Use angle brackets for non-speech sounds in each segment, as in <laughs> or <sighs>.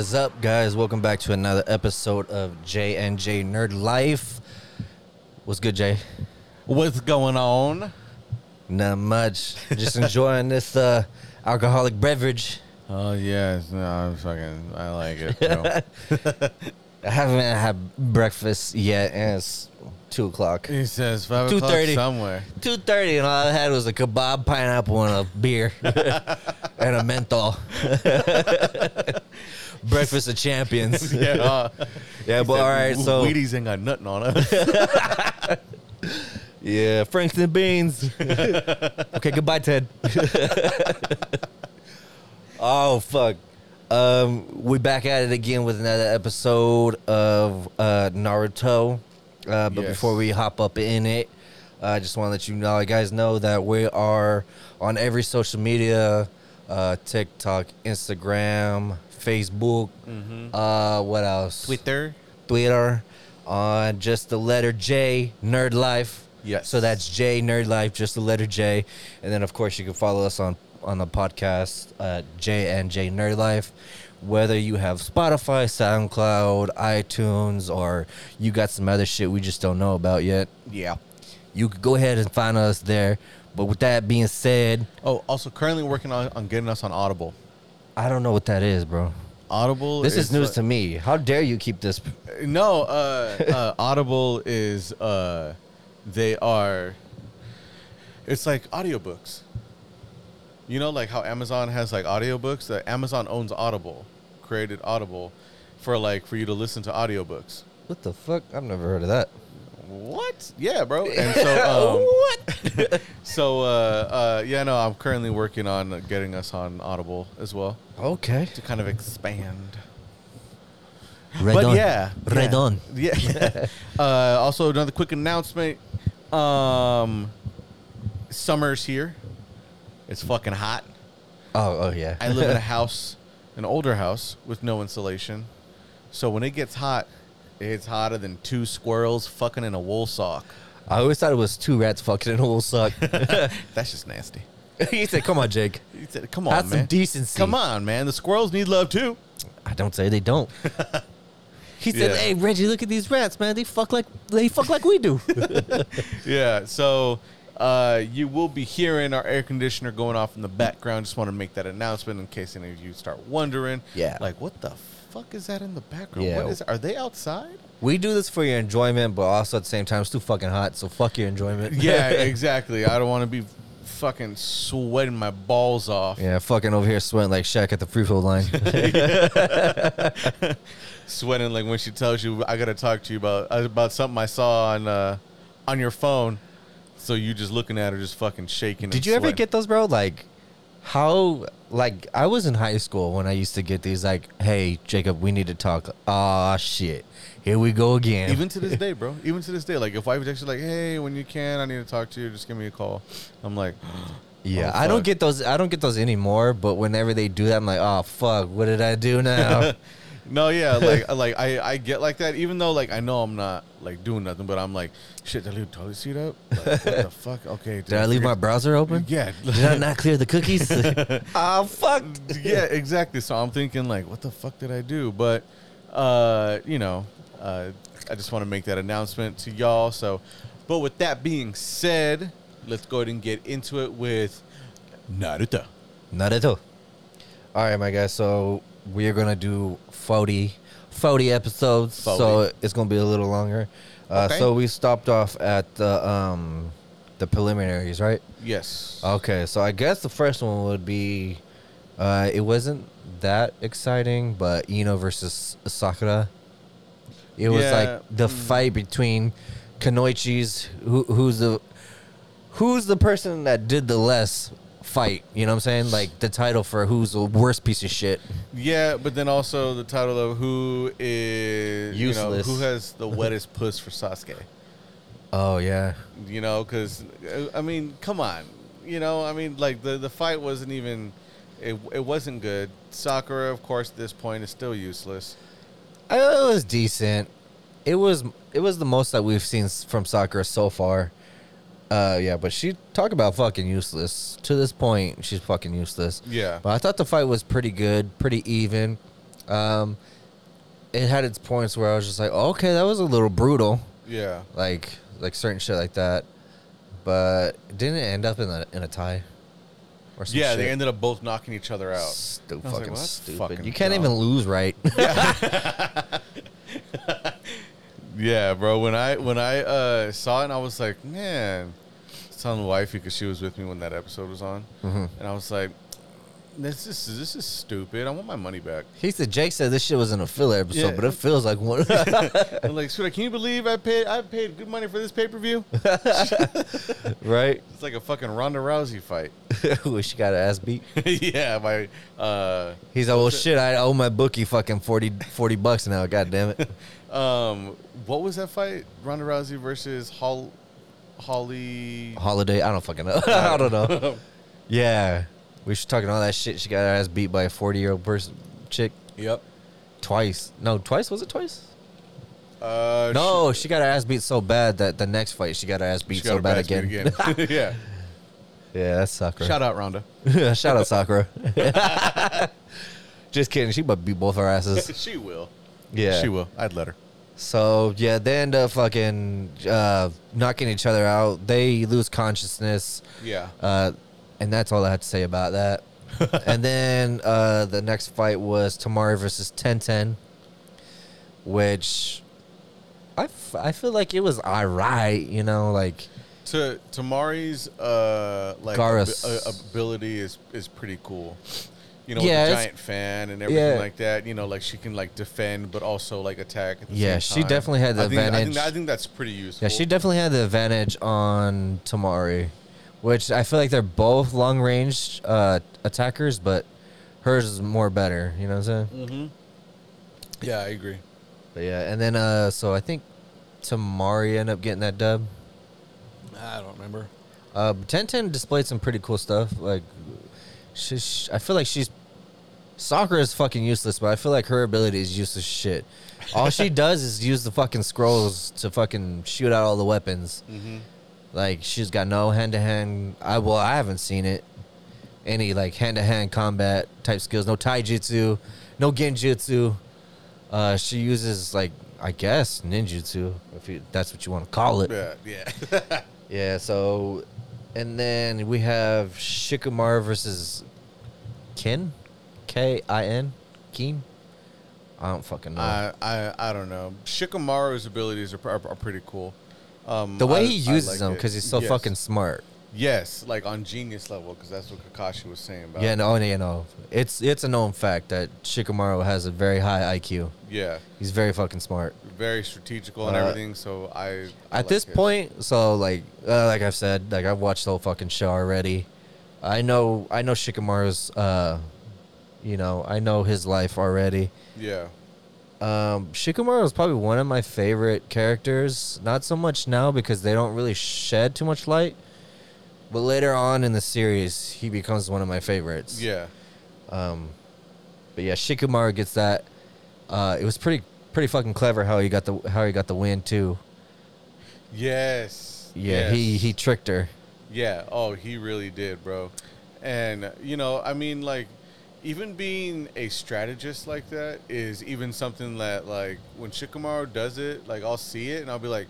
Is up, guys? Welcome back to another episode of J and J Nerd Life. What's good, Jay? What's going on? Not much. Just enjoying this uh, alcoholic beverage. Oh yes, no, I'm fucking. I like it. bro. <laughs> I haven't had breakfast yet, and it's two o'clock. he says five o'clock 2:30. somewhere. Two thirty, and all I had was a kebab, pineapple, and a beer, <laughs> and a menthol. <laughs> Breakfast of champions. <laughs> Yeah, uh, Yeah, but all right. So Wheaties ain't got nothing on it. <laughs> yeah, Franklin beans. <laughs> okay, goodbye, Ted. oh fuck. Um, we back at it again with another episode of uh, Naruto. Uh, but Yes. before we hop up in it, I just want to let you know, you guys know that we are on every social media, uh, TikTok, Instagram, Facebook. Uh, what else? Twitter. Twitter on just the letter J, Nerd Life. Yes. So that's J, Nerd Life, just the letter J. And then, of course, you can follow us on, on the podcast, uh, J and J Nerd Life. Whether you have Spotify, SoundCloud, iTunes, or you got some other shit we just don't know about yet, Yeah. you could go ahead and find us there. But with that being said, Oh, also currently working on, on getting us on Audible. I don't know what that is, bro. Audible. This is news uh, to me. How dare you keep this? No, uh, uh, <laughs> Audible is uh, they are. It's like audiobooks. You know, like how Amazon has like audiobooks. That Amazon owns Audible, created Audible, for like for you to listen to audiobooks. What the fuck? I've never heard of that. What? Yeah, bro. <laughs> And so, um, what? <laughs> so uh, uh, yeah, no, I'm currently working on getting us on Audible as well Okay. to kind of expand. Red but on. yeah, Red yeah. on. <laughs> Yeah. <laughs> uh, also, another quick announcement. Um, summer's here. It's fucking hot. Oh, oh yeah. I live in a <laughs> house, an older house with no insulation. So when it gets hot, it's hotter than two squirrels fucking in a wool sock. I always thought it was two rats fucking in a wool sock. That's just nasty. <laughs> he said, "Come on, Jake. He said, "Come on, Have some decency." Come on, man. The squirrels need love too." I don't say they don't. <laughs> he said, Yeah. "Hey, Reggie, look at these rats, man. They fuck like they fuck like we do." <laughs> Yeah. So uh, you will be hearing our air conditioner going off in the background. Just want to make that announcement in case any of you start wondering. Yeah. Like, what the fuck is that in the background? Yeah. What is? Are they outside? we do this for your enjoyment, but also at the same time, it's too fucking hot. So fuck your enjoyment. Yeah, exactly. I don't want to be fucking sweating my balls off. yeah, fucking over here sweating like Shaq at the free throw line. <laughs> Sweating like when she tells you, "I gotta talk to you about about something I saw on uh, on your phone." So you just looking at her, just fucking shaking. Did you ever get those, bro? Like, how? Like, I was in high school when I used to get these. Like, hey, Jacob, we need to talk. Ah, shit, here we go again. Even to this <laughs> day, bro. Even to this day, like if wife texts you like, "Hey, when you can, I need to talk to you. Just give me a call." I'm like, <gasps> yeah, oh, I don't get those. I don't get those anymore. But whenever they do that, I'm like, oh fuck, what did I do now? <laughs> No, yeah, <laughs> like like I I get like that. Even though like I know I'm not like doing nothing, but I'm like, shit. Did I leave the toilet seat up? Like, what the fuck? Okay. did I leave my browser open? Yeah. Did I not clear the cookies? oh fuck. yeah, exactly. So I'm thinking like, what the fuck did I do? But uh, you know, uh, I just want to make that announcement to y'all. So, but with that being said, let's go ahead and get into it with Naruto. Naruto. all. Right, my guys. So we are gonna do 40, 40 episodes. So it's gonna be a little longer. Uh, Okay. So we stopped off at the um, the preliminaries, right? Yes. Okay. So I guess the first one would be, uh, it wasn't that exciting, but Ino versus Sakura. It was Yeah, like the mm. fight between Kunoichi's who, who's the who's the person that did the less fight. You know what I'm saying? Like the title for who's the worst piece of shit. Yeah, but then also the title of who is You Useless. know, who has the <laughs> wettest puss for Sasuke? Oh yeah. You know, because I mean, come on. You know, I mean, like the the fight wasn't even. It, it wasn't good. Sakura, of course, at this point is still useless. It was decent. It was it was the most that we've seen from Sakura so far. Uh, yeah, but she talk about fucking useless. To this point, she's fucking useless. Yeah. But I thought the fight was pretty good, pretty even. Um, it had its points where I was just like, okay, that was a little brutal, Yeah. like like certain shit like that. But didn't it end up in a in a tie? Or some Yeah, shit? they ended up both knocking each other out. Stupid, I was like, fucking well, stupid. fucking you can't dumb. even lose right. <laughs> <laughs> Yeah, bro. When I when I uh, saw it, and I was like, man. I was telling the wife because she was with me when that episode was on, Mhm. and I was like, this is this is stupid. I want my money back. he said Jake said this shit was in a filler episode, Yeah. but it feels like one. <laughs> I'm <laughs> like, sweetheart, can you believe I paid I paid good money for this pay per view? <laughs> right? It's like a fucking Ronda Rousey fight. Wish she got an ass beat. yeah, my uh, He's like, well, shit, I owe my bookie fucking 40, 40 bucks now. God damn it. um, what was that fight? Ronda Rousey versus Hol- Holly. Holiday, I don't fucking know. I don't know. Yeah, we should talking all that shit. She got her ass beat by a forty year old person chick Yep. twice. No, twice was it twice? Uh, No, she got her ass beat so bad that the next fight she got her ass beat so bad beat again. <laughs> <laughs> yeah. yeah, that's Sakura. Shout out Ronda. <laughs> Shout out Sakura. Just kidding. She about beat both our asses. she will. Yeah. She will. I'd let her. So yeah, they end up fucking uh, knocking each other out. They lose consciousness. Yeah. Uh, and that's all I had to say about that. <laughs> and then uh, the next fight was Temari versus Tenten, which I, f- I feel like it was alright, you know, like To Temari's uh like Gaara's. abi- uh, ability is is pretty cool. You know, Yeah, with the giant fan and everything yeah. like that. You know, like she can like defend but also like attack. At the Yeah, she definitely had the I think, I advantage. think, I think that's pretty useful. yeah, she definitely had the advantage on Temari, which I feel like they're both long range uh, attackers, but hers is more better. You know what I'm saying? Mm-hmm. Yeah, I agree. But yeah, and then uh, so I think Temari ended up getting that dub. I don't remember. Uh, Tenten displayed some pretty cool stuff. Like, she's, I feel like she's soccer is fucking useless, but I feel like her ability is useless shit. All she <laughs> does is use the fucking scrolls to fucking shoot out all the weapons. Mm-hmm. Like, she's got no hand to hand. I well, I haven't seen it. Any like hand to hand combat type skills. No taijutsu, no genjutsu. Uh, she uses like I guess ninjutsu, if you, that's what you want to call it. Yeah, yeah. <laughs> Yeah, so and then we have Shikamaru versus Kin? K I N? Keen? I don't fucking know. I, I I don't know. Shikamaru's abilities are, are, are pretty cool. Um, the way I- he uses like them because he's so Yes. fucking smart. Yes, like on genius level, because that's what Kakashi was saying about. Yeah, no, you know, it's it's a known fact that Shikamaru has a very high IQ. Yeah, He's very fucking smart. very strategical and Uh, everything. So I. I At like this his. point, so like uh, like I've said, like I've watched the whole fucking show already. I know I know Shikamaru's uh you know, I know his life already. Yeah. Um, Shikamaru is probably one of my favorite characters. Not so much now because they don't really shed too much light. But later on in the series, he becomes one of my favorites. Yeah. Um, but yeah, Shikamaru gets that. Uh, it was pretty pretty fucking clever how he got the how he got the win too. Yes. Yeah, he he tricked her. Yeah. Oh, he really did, bro. And you know, I mean, like, even being a strategist like that is even something that, like, when Shikamaru does it, like, I'll see it and I'll be like,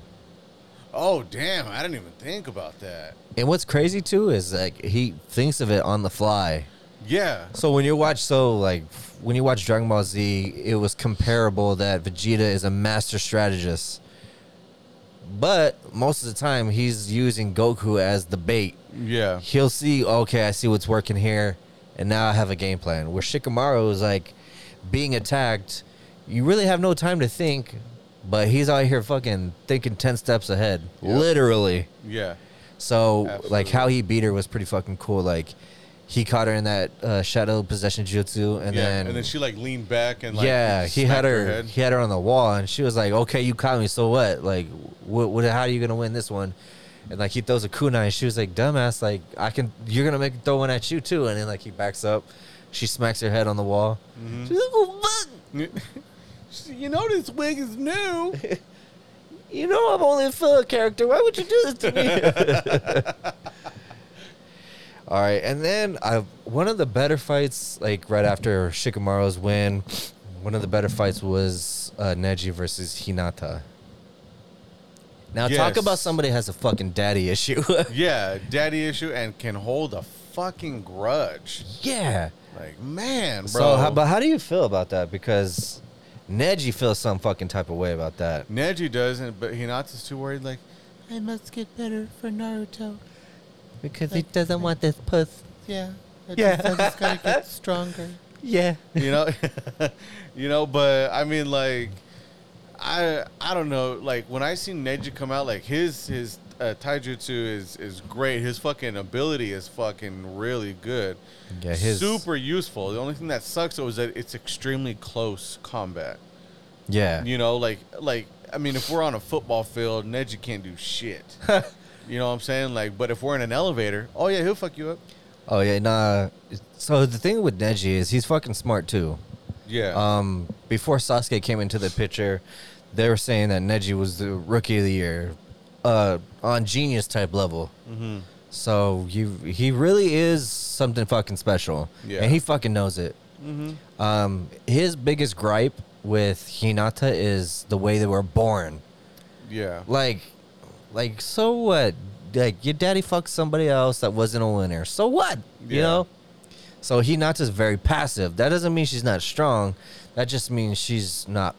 "Oh, damn! I didn't even think about that." And what's crazy too is like he thinks of it on the fly. Yeah. So when you watch so like when you watch Dragon Ball Z, it was comparable that Vegeta is a master strategist. But most of the time he's using Goku as the bait. Yeah. He'll see, okay, I see what's working here, and now I have a game plan. Where Shikamaru is like being attacked, you really have no time to think, but he's out here fucking thinking ten steps ahead. Yep. Literally. Yeah. So like how he beat her was pretty fucking cool. Like he caught her in that uh, shadow possession jutsu, and yeah. then and then she like leaned back and like yeah, he had her, head. he had her on the wall, and she was like, "Okay, you caught me, so what? Like, what? what how are you gonna win this one?" And like he throws a kunai, and she was like, "Dumbass, like I can, you're gonna make throw one at you too." And then like he backs up, she smacks her head on the wall. Mhm. She's like, "Oh fuck." <laughs> you know this wig is new. <laughs> You know I'm only a filler character. Why would you do this to me? <laughs> All right, and then I one of the better fights, like right after Shikamaru's win, one of the better fights was uh, Neji versus Hinata. Now talk about somebody who has a fucking daddy issue. <laughs> Yeah, daddy issue and can hold a fucking grudge. yeah. Like, man, bro. So, how, but how do you feel about that? Because Neji feels some fucking type of way about that. Neji doesn't, but Hinata's too worried. Like, I must get better for Naruto. Because he doesn't want this puss. Yeah. I Yeah. Just, I just gotta get <laughs> stronger. Yeah. you know, <laughs> you know. But I mean, like, I I don't know. Like when I see Neji come out, like his his uh, taijutsu is is great. His fucking ability is fucking really good. Yeah, his super useful. The only thing that sucks though is that it's extremely close combat. Yeah. You know, like like I mean, if we're on a football field, Neji can't do shit. <laughs> you know what I'm saying? Like, but if we're in an elevator, oh yeah, he'll fuck you up. Oh yeah, nah. So the thing with Neji is he's fucking smart too. Yeah. Um, before Sasuke came into the picture, they were saying that Neji was the rookie of the year, uh, on genius type level. mm-hmm. So he he really is something fucking special, Yeah. and he fucking knows it. Mm-hmm. Um, his biggest gripe with Hinata is the way they were born. Yeah. Like, like so what? Like your daddy fucked somebody else that wasn't a winner. So what? You know. So Hinata's very passive. That doesn't mean she's not strong. That just means she's not.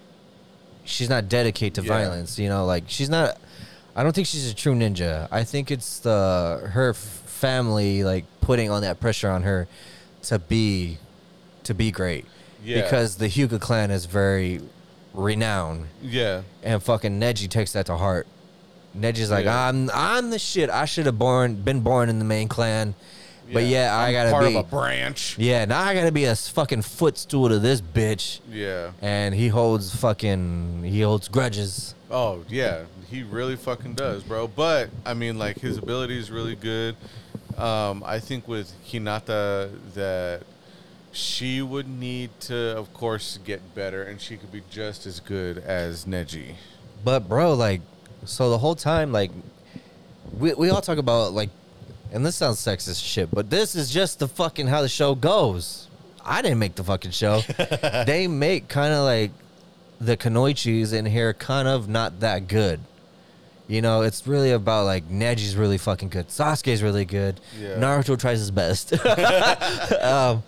She's not dedicated to Yeah. violence. You know, like she's not. I don't think she's a true ninja. I think it's the her f- family like putting on that pressure on her to be, to be great. Yeah. Because the Hyuga clan is very renowned Yeah. and fucking Neji takes that to heart. Neji's like, Yeah. I'm I'm the shit. I should have born been born in the main clan, but yeah, I I'm gotta part be. of a branch. yeah, now I gotta be a fucking footstool to this bitch. Yeah. And he holds fucking he holds grudges. Oh yeah, he really fucking does, bro. But I mean, like his ability is really good. Um, I think with Hinata that she would need to, of course, get better, and she could be just as good as Neji. But bro, like, so the whole time, like, we we all talk about like, and this sounds sexist shit, but this is just the fucking how the show goes. I didn't make the fucking show. <laughs> they make kind of like the Kunoichis in here kind of not that good. You know, it's really about like Neji's really fucking good. Sasuke's really good. Yeah. Naruto tries his best. <laughs> <laughs> um,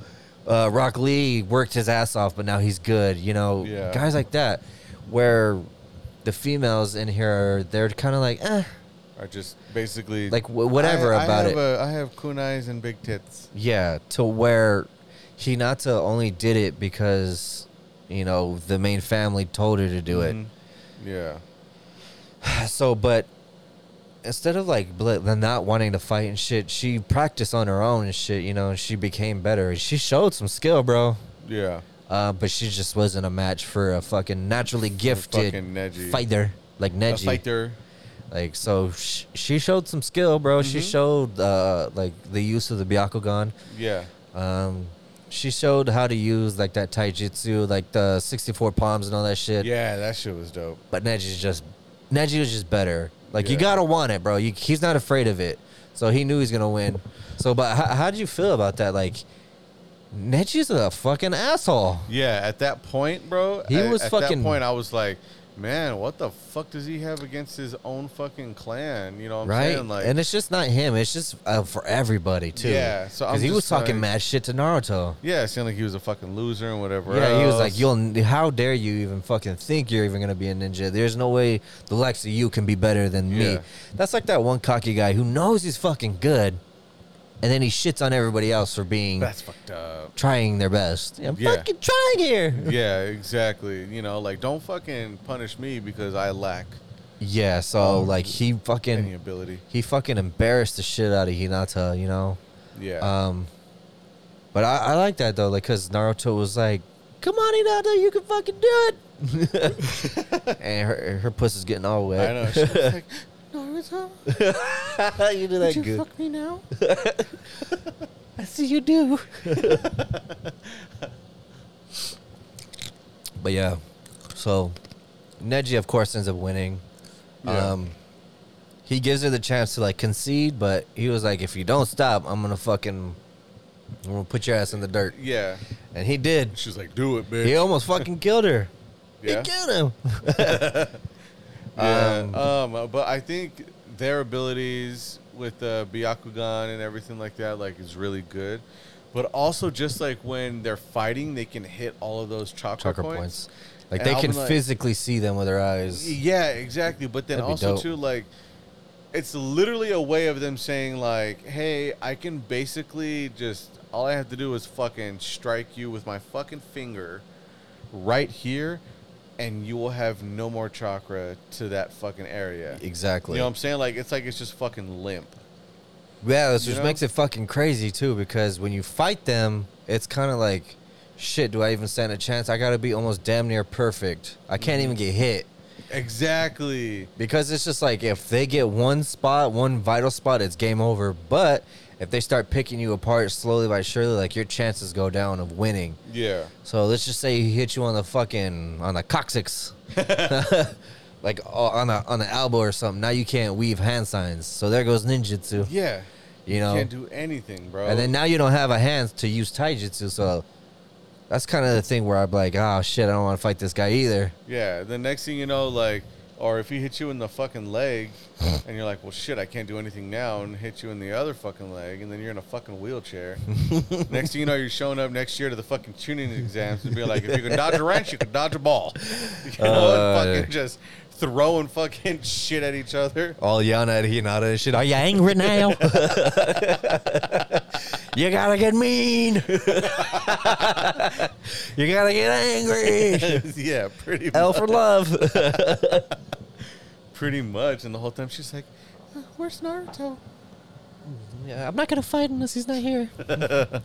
uh, Rock Lee worked his ass off, but now he's good. You know, Yeah. guys like that, where the females in here, they're kind of like, eh, Or just basically like wh- whatever I- I about have it. A, I have kunais and big tits. Yeah, to where Hinata only did it because, you know, the main family told her to do Mhm. Yeah. <sighs> So, but instead of like bl- not wanting to fight and shit, she practiced on her own and shit, you know, and she became better. She showed some skill, bro. Yeah. Uh, but she just wasn't a match for a fucking naturally gifted fucking fighter like A Neji. fighter. Like so, sh- she showed some skill, bro. She Mhm. showed uh, like the use of the Byakugan. Yeah. Um, she showed how to use like that taijutsu, like the 64 palms and all that shit. Yeah, that shit was dope. But Neji's just Neji was just better. Like you gotta want it, bro. You, he's not afraid of it, so he knew he's gonna win. So, but how how'd you feel about that? Like, Neji's a fucking asshole. Yeah, at that point, bro. He I- was at fucking- that point. I was like, man, what the fuck does he have against his own fucking clan? You know what I'm right? saying? Like, and it's just not him. It's just uh, for everybody too. Yeah, so because he was talking like- mad shit to Naruto. yeah, it seemed like he was a fucking loser and whatever. Yeah, he was like, "You'll, how dare you even fucking think you're even gonna be a ninja? There's no way the likes of you can be better than me." That's like that one cocky guy who knows he's fucking good, and then he shits on everybody else for being That's fucked up. trying their best. I'm Yeah. fucking trying here. <laughs> yeah, exactly. You know, like don't fucking punish me because I lack Yeah, so Oh, like he any fucking ability. he fucking embarrassed the shit out of Hinata, you know. Yeah. Um, but I, I like that though, like, cause Naruto was like, "Come on, Hinata, you can fucking do it," <laughs> and her her pussy's getting all wet. I know. She was <laughs> like, Naruto, <laughs> you do that would that you good. fuck me now? <laughs> I see you do. <laughs> but yeah, so Neji of course ends up winning. Yeah. Um, he gives her the chance to like concede, but he was like, "If you don't stop, I'm gonna fucking I'm gonna put your ass in the dirt. Yeah. And he did. She's like, do it, bitch. He almost fucking killed her. Yeah. He killed him. Yeah. Um, but I think their abilities with the Byakugan and everything like that, like, is really good. But also, just like when they're fighting, they can hit all of those chakra, Chakra points. points. Like And they I'll can be like- physically see them with their eyes. Yeah, exactly. But then That'd be also dope. too, like, it's literally a way of them saying like, "Hey, I can basically just all I have to do is fucking strike you with my fucking finger, right here." And you will have no more chakra to that fucking area. Exactly. You know what I'm saying? Like it's like it's just fucking limp. Yeah, that's You which know? makes it fucking crazy too. Because when you fight them, it's kind of like, shit. Do I even stand a chance? I gotta be almost damn near perfect. I can't Mm-hmm. even get hit Exactly. because it's just like if they get one spot, one vital spot, it's game over. But if they start picking you apart slowly by surely, like your chances go down of winning. Yeah. So let's just say he hit you on the fucking on the coccyx, <laughs> <laughs> like uh, on the on the elbow or something. Now you can't weave hand signs. So there goes ninjutsu. Yeah. You know, can't do anything, bro. and then now you don't have a hand to use taijutsu. So that's kind of the thing where I'm like, oh shit, I don't want to fight this guy either. Yeah, the next thing you know, like, or if he hits you in the fucking leg, and you're like, well, shit, I can't do anything now, and hit you in the other fucking leg, and then you're in a fucking wheelchair. <laughs> next thing you know, you're showing up next year to the fucking Chunin exams and be like, if you can dodge a wrench, you can dodge a ball. <laughs> You know, Uh, and fucking just throwing fucking <laughs> shit at each other. All yelling at Hinata and shit. Are you angry now? you gotta get mean. you gotta get angry. yeah, pretty L for love. Pretty much. And the whole time she's like, Where's Naruto? Yeah, I'm not gonna fight him unless he's not here. <laughs>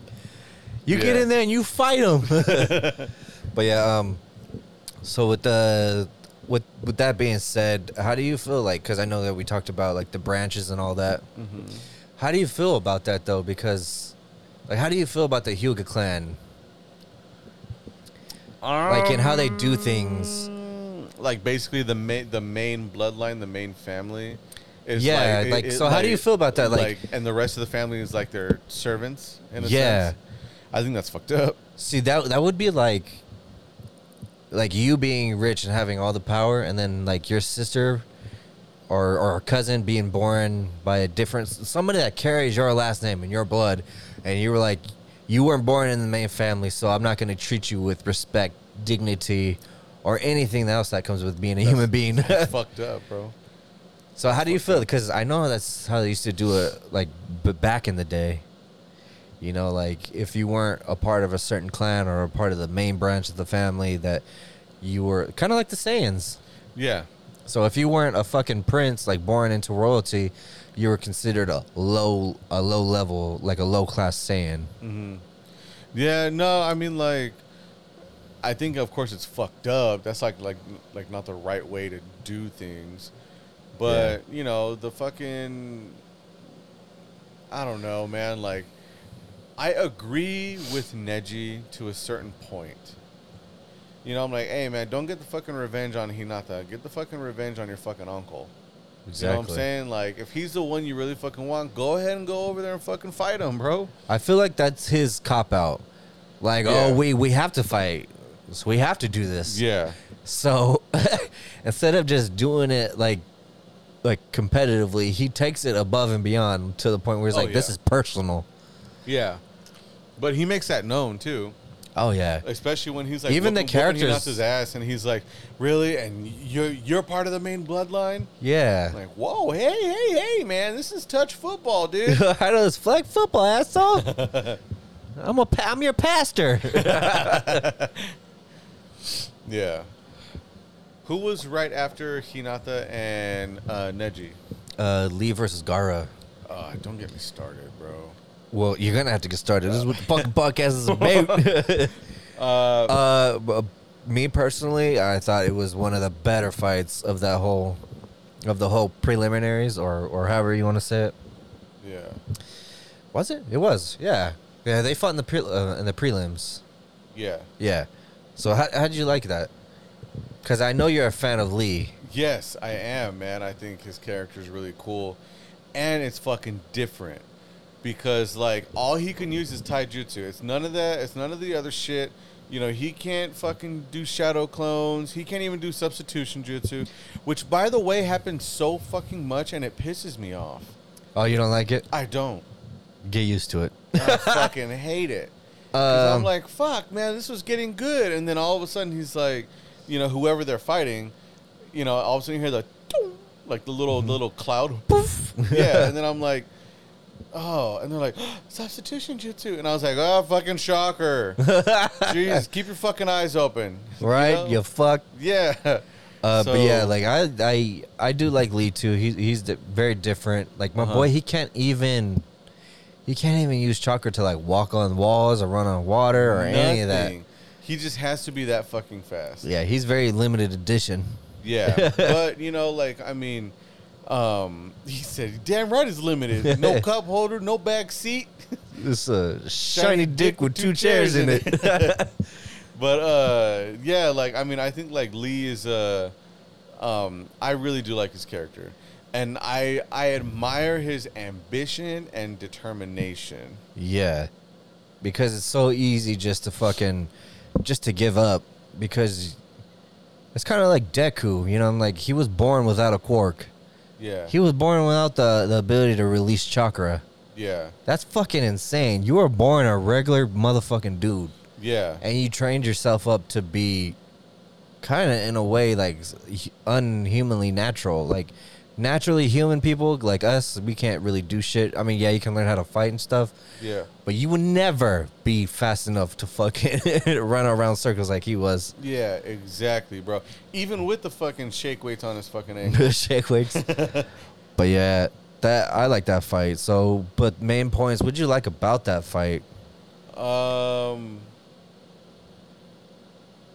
you get in there and you fight him. <laughs> <laughs> but yeah, um, so with the with with that being said, how do you feel like? Because I know that we talked about like the branches and all that. How do you feel about that though? Because like, how do you feel about the Hyuga clan? Like in how they do things. Like basically the main the main bloodline, the main family. Is Yeah, it- like, it- so how do you feel about that? Like- and the rest of the family is like their servants. In a Yeah. sense. I think that's fucked up. See that that would be like like you being rich and having all the power and then like your sister or or cousin being born by a different somebody that carries your last name in your blood and you were like you weren't born in the main family so I'm not going to treat you with respect, dignity or anything else that comes with being a human being. <laughs> Fucked up, bro. so how do you feel cuz I know that's how they used to do it like b- back in the day. You know, like if you weren't a part of a certain clan or a part of the main branch of the family, that you were kind of like the Saiyans. Yeah. So if you weren't a fucking prince, like born into royalty, you were considered a low, a low level, like a low class Saiyan. Mm-hmm. Yeah, no, I mean like I think of course it's fucked up. That's like like like not the right way to do things. But, you know, the fucking I don't know, man, like I agree with Neji to a certain point. You know, I'm like, hey man, don't get the fucking revenge on Hinata. Get the fucking revenge on your fucking uncle. You know what I'm saying? Like, if he's the one you really fucking want, go ahead and go over there and fucking fight him, bro. I feel like that's his cop out. Like, Yeah. oh, we we have to fight, so we have to do this. Yeah. So <laughs> instead of just doing it like like competitively, he takes it above and beyond to the point where he's Oh, like, "This is personal." Yeah. But he makes that known too, Oh yeah, especially when he's like Even the characters- Hinata's ass, and he's like, "Really? And you're you're part of the main bloodline?" yeah. Like, whoa, hey, hey, hey, man, this is touch football, dude. <laughs> How does flag football, asshole? <laughs> I'm a pa- I'm your pastor. Yeah. Who was right after Hinata and uh, Neji? uh, Lee versus Gaara. Uh, don't get me started, bro. Well, you're gonna have to get started. This is what the fucking <laughs> podcast is about. <laughs> Uh, uh, b- me personally, I thought it was one of the better fights of that whole, of the whole preliminaries, or or however you want to say it. yeah. Was it? It was. Yeah. Yeah. They fought in the pre- uh, in the prelims. Yeah. Yeah. So how how'd you like that? Because I know you're a fan of Lee. Yes, I am, man. I think his character is really cool, and it's fucking different. because like all he can use is taijutsu. It's none of that. It's none of the other shit. You know, he can't fucking do shadow clones. He can't even do substitution jutsu, which by the way happens so fucking much and it pisses me off. Oh, you don't like it? I don't. Get used to it. I <laughs> fucking hate it. I'm Um, like, fuck, man, this was getting good, and then all of a sudden he's like, you know, whoever they're fighting, you know, all of a sudden you hear the, like the little little cloud, <laughs> poof, yeah, and then I'm like, oh, and they're like, substitution jutsu, and I was like, oh, fucking shocker, <laughs> jeez, keep your fucking eyes open, right? know? You fuck. yeah, Uh, but yeah, like I, I, I do like Lee too. He's he's very different. Like my Uh-huh. boy, he can't even, he can't even use chakra to like walk on walls or run on water or any of that. He just has to be that fucking fast. Yeah, he's very limited edition. Yeah, <laughs> but you know, like I mean, um, he said, "Damn right, it's limited. No <laughs> cup holder, no back seat." This <laughs> uh, shiny, dick with two chairs in it. but uh, yeah, like I mean, I think like Lee is uh, um, I really do like his character, and I I admire his ambition and determination. yeah, because it's so easy just to fucking, just to give up because it's kind of like Deku. You know, I'm like he was born without a quirk. Yeah, He was born without the the ability to release chakra. yeah, That's fucking insane. You were born a regular motherfucking dude, yeah, and you trained yourself up to be kind of in a way like unhumanly natural. Like naturally human people like us, we can't really do shit. I mean, yeah, you can learn how to fight and stuff, yeah, but you would never be fast enough to fucking <laughs> run around circles like he was. yeah. Exactly, bro. Even with the fucking shake weights on his fucking <laughs> ankle. Shake weights. <laughs> but yeah, that I like that fight. So, but main points, what'd you like about that fight? Um,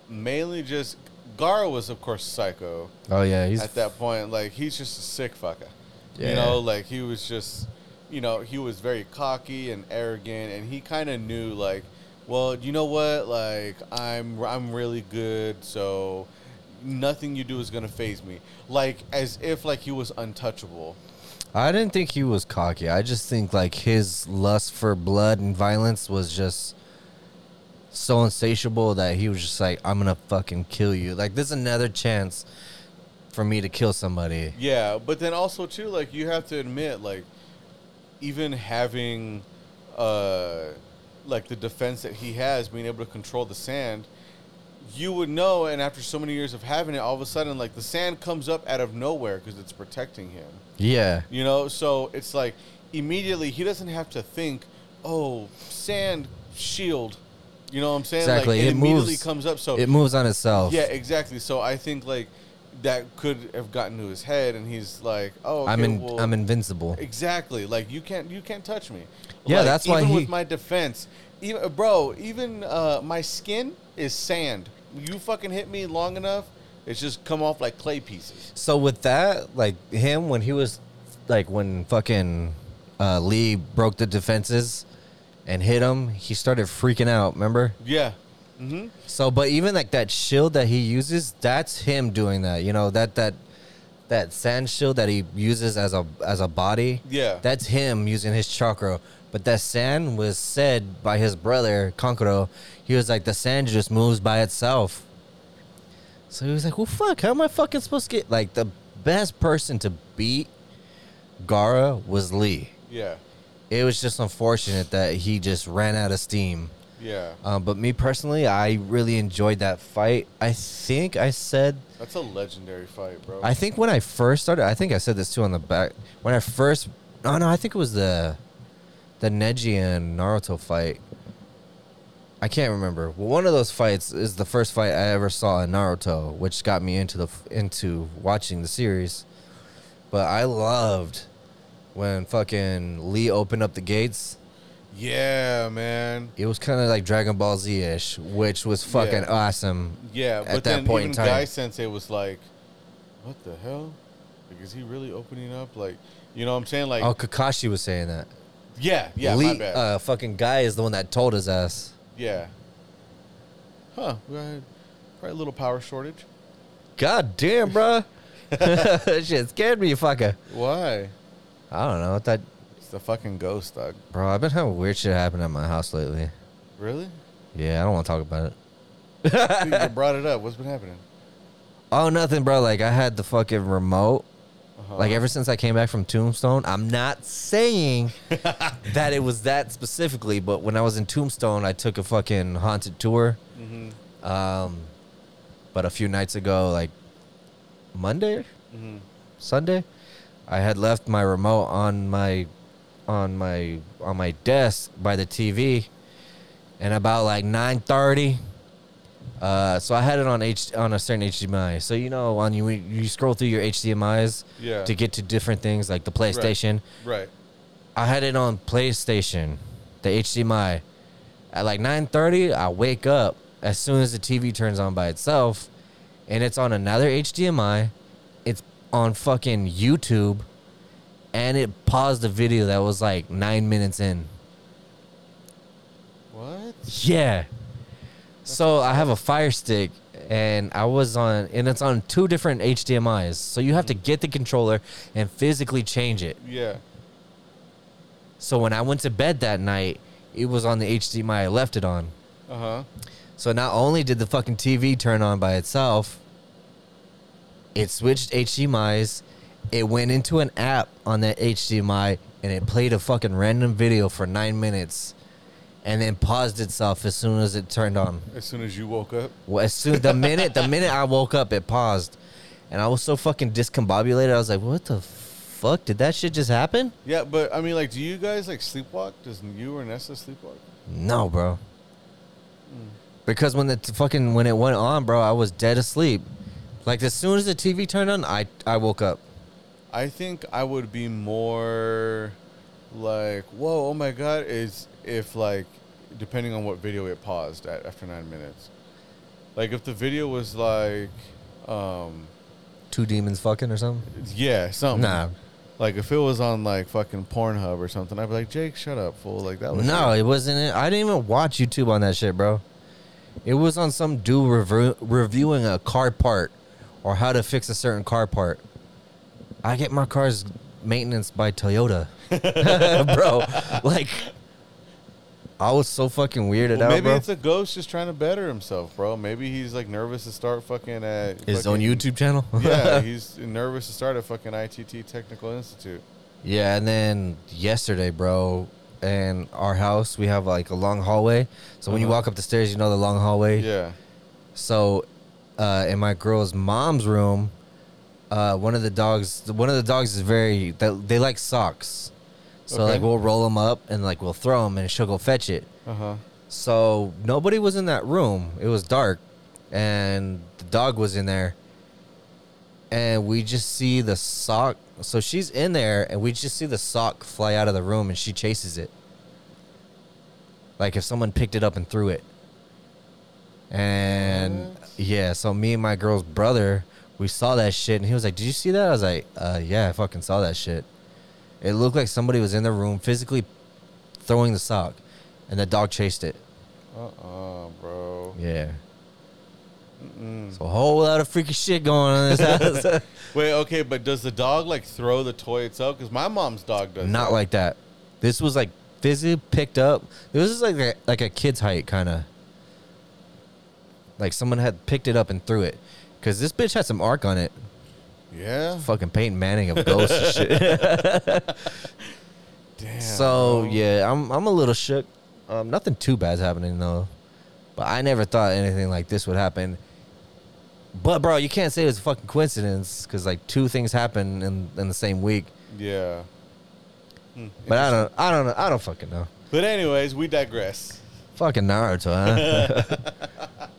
mainly just Gaara was of course psycho Oh yeah, he's at that point. Like he's just a sick fucker. Yeah. You know, like he was just, you know, he was very cocky and arrogant, and he kind of knew like, well, you know what, like I'm I'm really good, so nothing you do is gonna phase me. Like as if like he was untouchable. I didn't think he was cocky. I just think like his lust for blood and violence was just so insatiable that he was just like, I'm gonna fucking kill you. Like this is another chance for me to kill somebody. Yeah, but then also too, like you have to admit, like even having, uh, like the defense that he has, being able to control the sand, you would know. And after so many years of having it, all of a sudden, like the sand comes up out of nowhere because it's protecting him. Yeah. You know, so it's like immediately he doesn't have to think, oh, sand shield. You know what I'm saying? Exactly. Like, it, It immediately comes up. So It moves on itself. yeah, exactly. So I think like that could have gotten to his head, and he's like, "Oh, I'm in, well, I'm invincible. exactly. Like you can't, you can't touch me." Yeah, Like, that's why even he- with my defense, even bro, even uh, my skin is sand. You fucking hit me long enough, it's just come off like clay pieces. So with that, like him when he was like when fucking uh, Lee broke the defenses and hit him, he started freaking out. Remember? Yeah. Mm-hmm. So, but even like that shield that he uses, that's him doing that. You know that that that sand shield that he uses as a as a body. Yeah. that's him using his chakra. But that sand was said by his brother Kankuro. He was like, the sand just moves by itself. So he was like, well, fuck, how am I fucking supposed to get like the best person to beat Gaara was Lee. Yeah. It was just unfortunate that he just ran out of steam. Yeah. Um, but me personally, I really enjoyed that fight. I think I said, That's a legendary fight, bro. I think when I first started, I think I said this too on the back. When I first, oh no, I think it was the, the Neji and Naruto fight. I can't remember. Well, one of those fights is the first fight I ever saw in Naruto, which got me into the into watching the series. But I loved when fucking Lee opened up the gates. yeah, man. It was kind of like Dragon Ball Z ish, which was fucking Yeah. awesome. Yeah, At but that then point in even time. Guy Sensei was like, "What the hell? Like, is he really opening up? Like, you know what I'm saying? Like, Oh, Kakashi was saying that. yeah, yeah, Lee, my bad. Uh, fucking guy is the one that told his ass. yeah. Huh? We had probably a little power shortage. God damn, bro. <laughs> Shit scared me, fucker. Why? I don't know. That It's the fucking ghost, dog. Bro, I've been having weird shit happen at my house lately. Really? Yeah, I don't want to talk about it. Dude, you <laughs> brought it up. What's been happening? Oh, nothing, bro. Like I had the fucking remote. Uh-huh. Like ever since I came back from Tombstone, I'm not saying <laughs> that it was that specifically, but when I was in Tombstone, I took a fucking haunted tour. Mm-hmm. Um, but a few nights ago, like Monday, Mm-hmm. Sunday, I had left my remote on my on my on my desk by the TV, and about like nine thirty. Uh, so I had it on H on a certain HDMI. So you know, on you you scroll through your HDMI's Yeah. to get to different things like the PlayStation. Right. I had it on PlayStation, the HDMI. At like 9:30, I wake up as soon as the TV turns on by itself, and it's on another HDMI. On fucking YouTube, and it paused the video that was like nine minutes in. What? Yeah. So I have a Fire Stick, and I was on, and it's on two different HDMI's. So you have to get the controller and physically change it. Yeah. So when I went to bed that night, it was on the HDMI I left it on. Uh huh. So not only did the fucking TV turn on by itself, it switched HDMI's. It went into an app on that HDMI and it played a fucking random video for nine minutes, and then paused itself as soon as it turned on. As soon as you woke up. Well, as soon the minute the minute I woke up, it paused, and I was so fucking discombobulated. I was like, "What the fuck? Did that shit just happen?" Yeah, but I mean, like, do you guys like sleepwalk? Does you or Nessa sleepwalk? No, bro. Hmm. Because when the t- fucking when it went on, bro, I was dead asleep. Like as soon as the TV turned on, I I woke up. I think I would be more like, whoa, oh my god, is if like, depending on what video it paused at after nine minutes. Like if the video was like, um, Two demons fucking or something. yeah, something. Nah, Like if it was on like fucking Pornhub or something, I'd be like, Jake, shut up, fool. Like that was no, it wasn't. It. I didn't even watch YouTube on that shit, bro. It was on some dude review, reviewing a car part or how to fix a certain car part. I get my car's maintenance by Toyota, <laughs> bro. Like, I was so fucking weirded Well, out, maybe bro. it's a ghost just trying to better himself, bro. Maybe he's like nervous to start fucking at His own YouTube channel. <laughs> yeah, <laughs> he's nervous to start at fucking ITT Technical Institute. Yeah, and then yesterday, bro, in our house we have like a long hallway. So when you Uh-huh. walk up the stairs, you know the long hallway. Yeah. So, uh, in my girl's mom's room, uh, one of the dogs, one of the dogs is very they, they like socks. So Okay. like we'll roll them up and like we'll throw them and she'll go fetch it. Uh huh. So nobody was in that room. It was dark, and the dog was in there. And we just see the sock. So she's in there, and we just see the sock fly out of the room, and she chases it. Like if someone picked it up and threw it. And What? Yeah, so me and my girl's brother, we saw that shit, and he was like, "Did you see that?" I was like, uh, "Yeah, I fucking saw that shit." It looked like somebody was in the room physically throwing the sock, and the dog chased it. Uh uh bro. Yeah. Mm-mm. So a whole lot of freaky shit going on in this house. <laughs> <laughs> Wait, okay, but does the dog like throw the toy itself? Because my mom's dog does. Not that. like that. This was like physically picked up. This is like a, like a kid's height kind of. Like someone had picked it up and threw it, because this bitch had some arc on it. Yeah. Fucking Peyton Manning of ghosts and shit. <laughs> Damn. so yeah, I'm I'm a little shook. Um, nothing too bad's happening though, but I never thought anything like this would happen. But bro, you can't say it's a fucking coincidence because like two things happen in in the same week. Yeah. Hmm, But I don't I don't know I don't fucking know. But anyways, we digress. Fucking Naruto, huh? <laughs>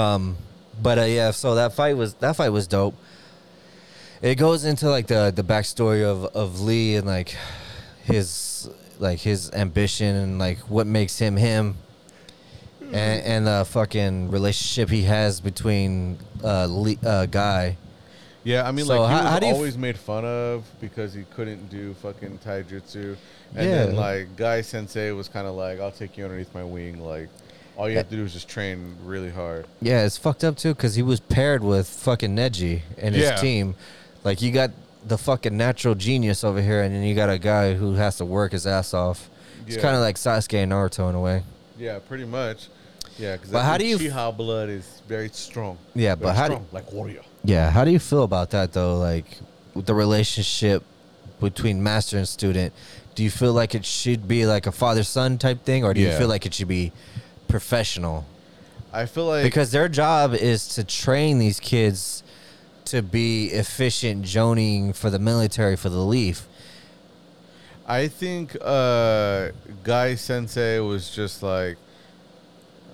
um, but uh, yeah, so that fight was that fight was dope. It goes into like the the backstory of of Lee and like his like his ambition and like what makes him him, and and the fucking relationship he has between uh Lee, uh Guy. Yeah, I mean, So like he how- was how do you always made fun of because he couldn't do fucking taijutsu, and Yeah. then like Guy Sensei was kind of like, "I'll take you underneath my wing." Like, all you have to do is just train really hard. Yeah, it's fucked up too because he was paired with fucking Neji and his Yeah. team. Like you got the fucking natural genius over here, and then you got a guy who has to work his ass off. It's Yeah. kind of like Sasuke and Naruto in a way. Yeah, pretty much. Yeah, because But how do you f- Uchiha blood is very strong. Yeah, Very but how do strong, like warrior? yeah? How do you feel about that though? Like with the relationship between master and student. Do you feel like it should be like a father son type thing, or do you Yeah. feel like it should be professional? I feel like because their job is to train these kids to be efficient jonin for the military for the leaf. I think uh Guy Sensei was just like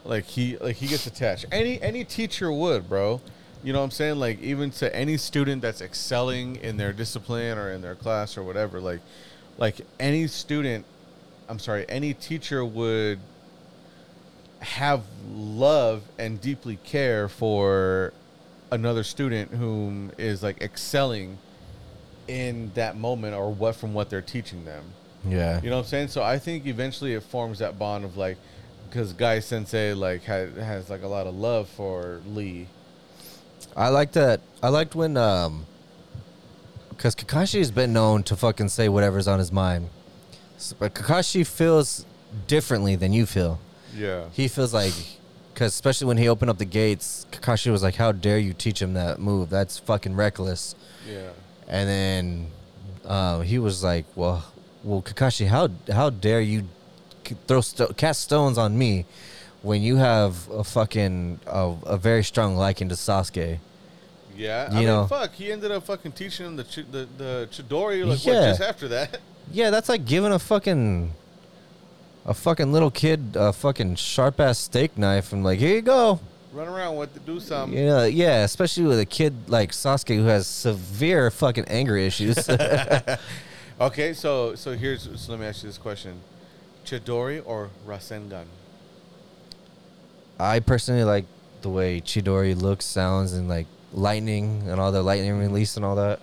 like he like he gets attached. Any any teacher would, bro. You know what I'm saying? Like even to any student that's excelling in their discipline or in their class or whatever, like like any student I'm sorry, any teacher would have love and deeply care for another student whom is like excelling in that moment or what from what they're teaching them. Yeah. You know what I'm saying? So I think eventually it forms that bond of like, because Guy Sensei like has, has like a lot of love for Lee. I like that. I liked when um cuz Kakashi has been known to fucking say whatever's on his mind. But Kakashi feels differently than you feel. Yeah. He feels like cuz especially when he opened up the gates, Kakashi was like how dare you teach him that move? That's fucking reckless. Yeah. And then um, he was like, "Well, well, Kakashi, how how dare you throw sto- cast stones on me when you have a fucking a, a very strong liking to Sasuke?" Yeah. You I mean, know. fuck. He ended up fucking teaching him the ch- the, the Chidori like what just after that. <laughs> Yeah, that's like giving a fucking a fucking little kid a fucking sharp ass steak knife and like, here you go. Run around with to do something. Yeah, yeah, especially with a kid like Sasuke who has severe fucking anger issues. <laughs> <laughs> Okay, so so here's so let me ask you this question: Chidori or Rasengan? I personally like the way Chidori looks, sounds, and like lightning and all the lightning release and all that.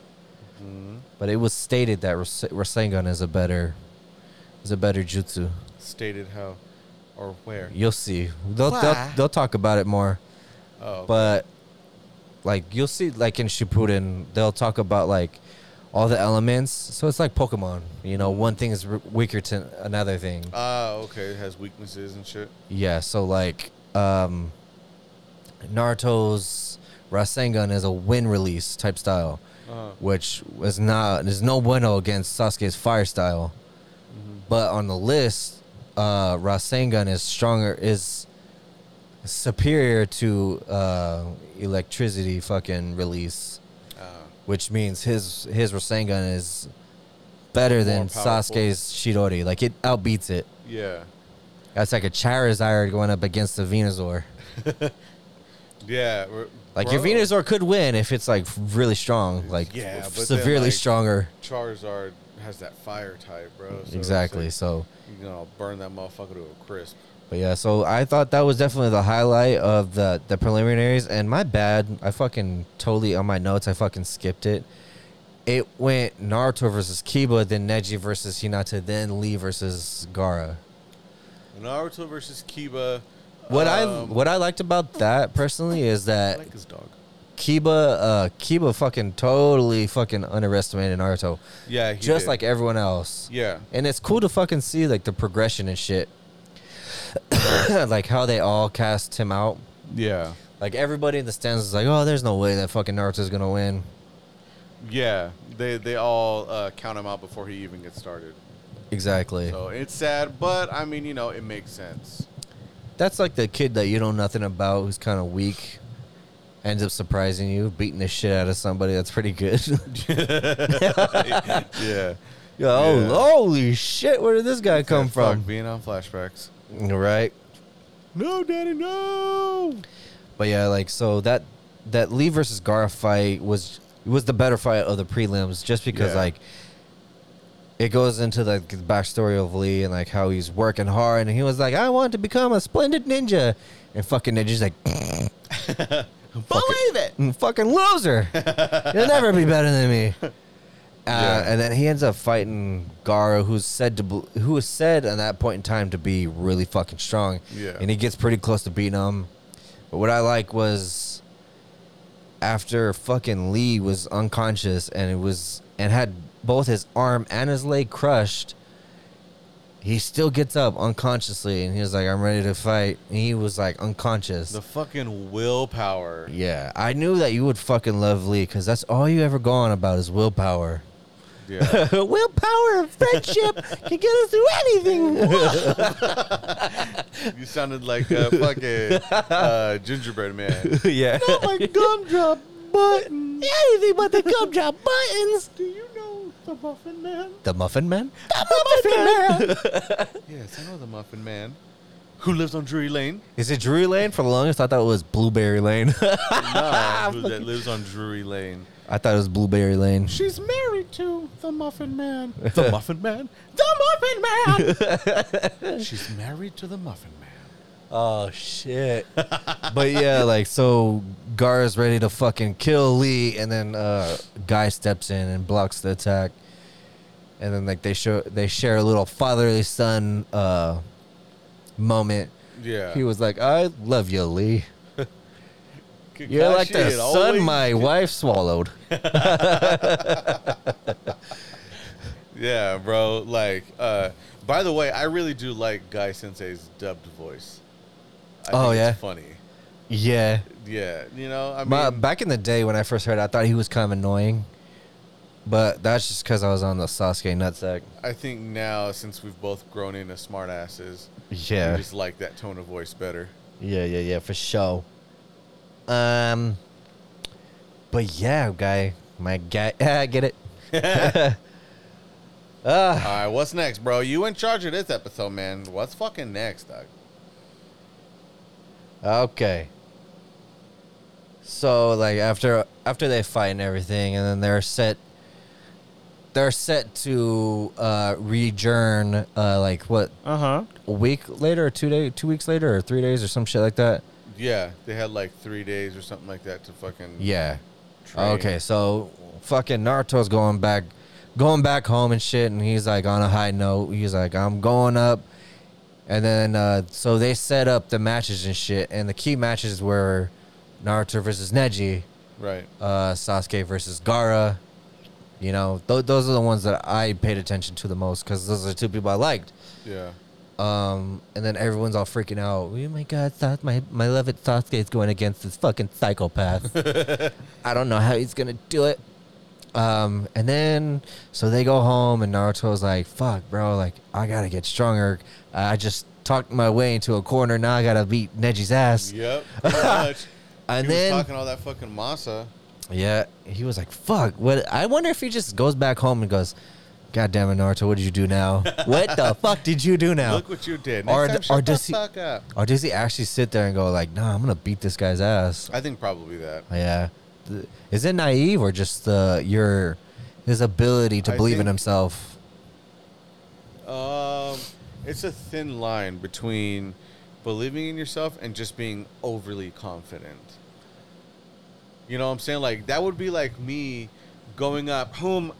Mhm. But it was stated that Ras- Rasengan is a better is a better jutsu. Stated how or where? You'll see. They'll, they'll they'll talk about it more. Oh, But like you'll see like in Shippuden, they'll talk about like all the elements. So it's like Pokemon. You know, one thing is weaker to another thing. ah, okay. It has weaknesses and shit. Yeah, so like um Naruto's Rasengan is a wind release type style, Uh-huh. which was not there's no bueno against Sasuke's fire style. But on the list, uh Rasengan is stronger is superior to uh electricity fucking release, Ah. which means his his Rasengan is better than powerful. Sasuke's Chidori. Like it outbeats it. yeah. That's like a Charizard going up against a Venusaur. <laughs> Yeah. Like your Venusaur could win if it's like really strong, like Yeah, but then, severely like, stronger. Charizard has that fire type, bro. so exactly. like, So, you know, burn that motherfucker to a crisp. but yeah, so I thought that was definitely the highlight of the the preliminaries. And my bad, I fucking totally on my notes. I fucking skipped it. It went Naruto versus Kiba, then Neji versus Hinata, then Lee versus Gaara. Naruto versus Kiba. What I um, what I liked about that personally is I that like his dog. Kiba, uh, Kiba fucking totally fucking underestimated Naruto, Yeah, he just did. like everyone else. yeah, And it's cool to fucking see like the progression and shit, <coughs> like how they all cast him out. yeah, Like everybody in the stands is like, oh, there's no way that fucking Naruto's gonna win. yeah. They they all uh, count him out before he even gets started. Exactly. So it's sad, but I mean, you know, it makes sense. That's like the kid that you know nothing about, who's kind of weak, ends up surprising you, beating the shit out of somebody. That's pretty good. <laughs> yeah. Yo, oh, Yeah. holy shit! Where did this guy come from? being on flashbacks. Right. No, daddy, no. But yeah, like so that that Lee versus Gaara fight was was the better fight of the prelims, just because Yeah. like it goes into the backstory of Lee and like how he's working hard, and he was like, "I want to become a splendid ninja," and fucking ninja's like, <laughs> <laughs> Believe it. "Mm, "Fucking loser, <laughs> you'll never be better than me." Uh, Yeah. And then he ends up fighting Gaara, who's said to bel- who was said at that point in time to be really fucking strong. Yeah. And he gets pretty close to beating him. But what I like was after fucking Lee was unconscious and it was and had both his arm and his leg crushed, he still gets up unconsciously and he was like, I'm ready to fight. And he was like unconscious. The fucking willpower. yeah, I knew that you would fucking love Lee because that's all you ever go on about is willpower. Yeah. <laughs> willpower and friendship can get us through anything. <laughs> you sounded like a fucking uh, gingerbread man. <laughs> yeah. Not my gumdrop button. anything but the gumdrop buttons. Do you know the Muffin Man? The Muffin Man? The Muffin Man! <laughs> Yes, I know the Muffin Man. Who lives on Drury Lane? Is it Drury Lane? For the longest, I thought it was Blueberry Lane. <laughs> No, who <laughs> that lives on Drury Lane? I thought it was Blueberry Lane. She's married to the Muffin Man. The Muffin Man? The Muffin Man! She's married to the Muffin Man. Oh shit! <laughs> but yeah, like so, Gaara is ready to fucking kill Lee, and then uh, Guy steps in and blocks the attack, and then like they show they share a little fatherly son uh, moment. Yeah. He was like, "I love you, Lee. <laughs> You're like the Kakashi son always- my <laughs> wife swallowed." Yeah, bro. Like, uh, by the way, I really do like Guy Sensei's dubbed voice. I Oh, think yeah? it's funny. Yeah, Yeah, you know, I mean, My, back in the day when I first heard, it, I thought he was kind of annoying, but that's just because I was on the Sasuke nutsack. I think now since we've both grown into smartasses, Yeah. we just like that tone of voice better. Yeah, yeah, yeah, for sure. Um, but yeah, guy, my guy, <laughs> I get it. <laughs> <laughs> All Ah, right, what's next, bro? You in charge of this episode, man. What's fucking next, dog? Okay. So like after after they fight and everything, and then they're set. They're set to uh, rejourn, uh, like what Uh huh. a week later, or two day, two weeks later, or three days, or some shit like that. Yeah, they had like three days or something like that to fucking. Yeah. train. Okay, so fucking Naruto's going back, going back home and shit, and he's like on a high note. He's like, I'm going up, and then uh, so they set up the matches and shit, and the key matches were Naruto versus Neji, Right. uh, Sasuke versus Gaara. You know, th- those are the ones that I paid attention to the most because those are the two people I liked. Yeah. Um, and then everyone's all freaking out. Oh my god, Sas- my my beloved Sasuke is going against this fucking psychopath. <laughs> I don't know how he's gonna do it. Um, and then so they go home, and Naruto's like, "Fuck, bro, like I gotta get stronger. I just talked my way into a corner. Now I gotta beat Neji's ass." Yep. <laughs> <laughs> And he then talking all that fucking masa. yeah, he was like, "Fuck." What? I wonder if he just goes back home and goes, "God damn it, Naruto, what did you do now? <laughs> what the fuck did you do now?" Look what you did. Or Next d- time, or does the he-. Or does he actually sit there and go like, "Nah, I'm gonna beat this guy's ass"? I think probably that. Yeah. Is it naive or just uh, your his ability to I believe in think- himself? Um, it's a thin line between believing in yourself and just being overly confident. You know what I'm saying? Like that would be like me going up whom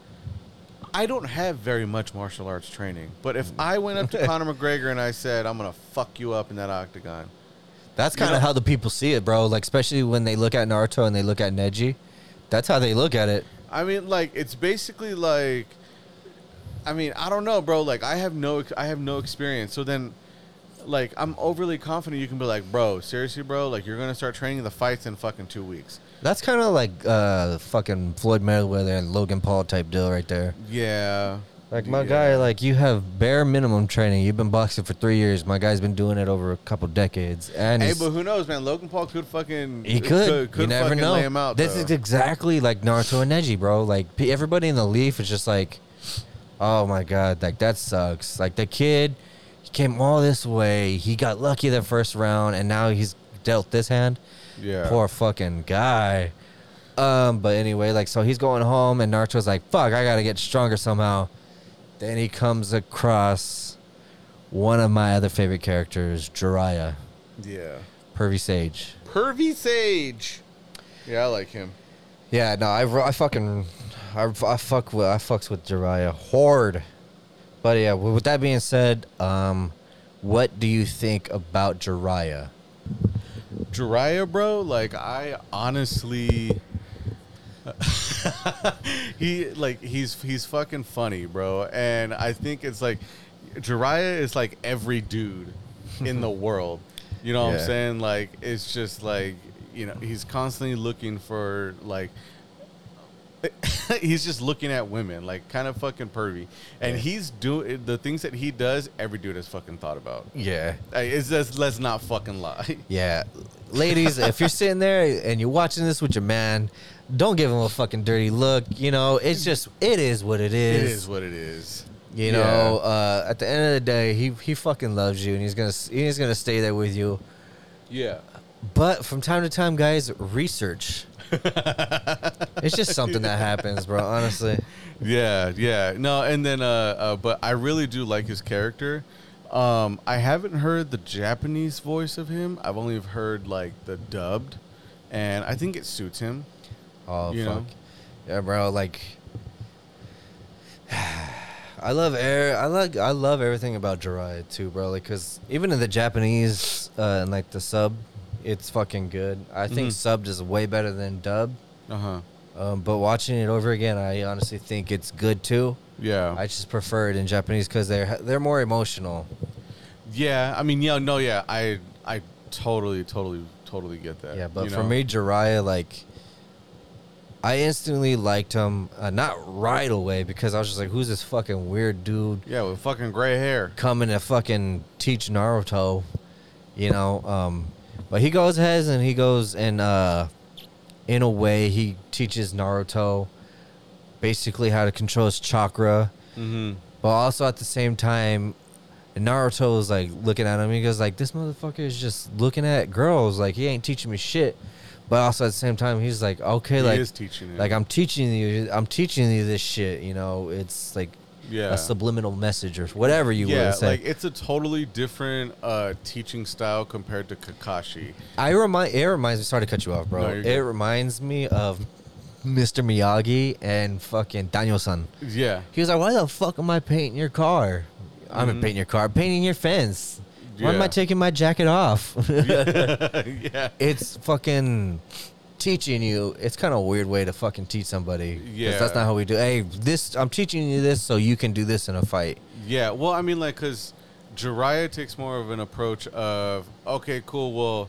I don't have very much martial arts training, but if I went up to <laughs> Conor McGregor and I said, "I'm gonna fuck you up in that octagon," That's kind of how the people see it, bro. Like especially when they look at Naruto and they look at Neji. That's how they look at it. I mean, like it's basically like, I mean, I don't know, bro. Like I have no, I have no experience. So then, like I'm overly confident. You can be like, bro, seriously, bro. Like you're gonna start training the fights in fucking two weeks. That's kind of like uh, fucking Floyd Mayweather and Logan Paul type deal right there. Yeah. Like my guy, like you have bare minimum training. You've been boxing for three years. My guy's been doing it over a couple decades, and Hey, he's- but who knows, man? Logan Paul could fucking He could. you never fucking know. lay him out. this though. is exactly like Naruto and Neji, bro. Like everybody in the Leaf is just like, oh my god, like that sucks. Like the kid, he came all this way. He got lucky the first round, and now he's dealt this hand. yeah. Poor fucking guy. Um, but anyway, like so he's going home, and Naruto's like, fuck, I gotta get stronger somehow. Then he comes across one of my other favorite characters, Jiraiya, Yeah. Pervy Sage. Pervy Sage. Yeah, I like him. Yeah, no, I, I fucking I, I fuck with I fucks with Jiraiya hard. But yeah, with that being said, um, what do you think about Jiraiya? Jiraiya, bro. Like I honestly. <laughs> he like he's he's fucking funny, bro. And I think it's like Jiraiya is like every dude in the <laughs> world. You know what Yeah. I'm saying? Like it's just like you know he's constantly looking for like. <laughs> he's just looking at women like kind of fucking pervy, and Yeah. he's doing the things that he does. Every dude has fucking thought about. Yeah. Like, it's just let's not fucking lie. <laughs> Yeah. Ladies, if you're sitting there and you're watching this with your man, don't give him a fucking dirty look. You know, it's just, it is what it is. It is what it is. You know, uh, at the end of the day, he, he fucking loves you and he's going to he's gonna stay there with you. Yeah. But from time to time, guys, research. <laughs> it's just something that happens, bro, honestly. Yeah, yeah. No, and then uh, uh but I really do like his character. Um I haven't heard the Japanese voice of him. I've only heard like the dubbed and I think it suits him. Oh, You fuck. know? Yeah, bro, like. <sighs> I love air. I like. I love everything about Jiraiya too, bro. Like, cause even in the Japanese uh, and like the sub, it's fucking good. I think Mhm. subbed is way better than dubbed. Uh-huh. Um, but watching it over again, I honestly think it's good too. Yeah. I just prefer it in Japanese because they're they're more emotional. yeah, I mean, yeah, no, yeah. I I totally totally totally get that. Yeah, but you for know? me, Jiraiya, like, I instantly liked him. Uh, not right away because I was just like, "Who's this fucking weird dude Yeah, with fucking gray hair. coming to fucking teach Naruto?" You know. Um, but he goes ahead and he goes and, uh, in a way, he teaches Naruto basically how to control his chakra. Mhm. But also at the same time, Naruto is like looking at him. He goes like, "This motherfucker is just looking at girls. Like he ain't teaching me shit." But also at the same time, he's like, "Okay, He like, is teaching like I'm teaching you. I'm teaching you this shit. You know, it's like yeah. a subliminal message or whatever you yeah, would say." like it's a totally different uh, teaching style compared to Kakashi. I remind it reminds me. Sorry to cut you off, bro. No, it good. reminds me of Mr. Miyagi and fucking Daniel-san. Yeah, He was like, "Why the fuck am I painting your car? I'm Mhm. painting your car. I'm painting your fence. Why am I taking my jacket off?" <laughs> <laughs> <laughs> yeah, it's fucking teaching you. It's kind of a weird way to fucking teach somebody. 'Cause Yeah. that's not how we do. Hey, this I'm teaching you this so you can do this in a fight. yeah. Well, I mean, like, cause Jiraiya takes more of an approach of, okay, cool. Well,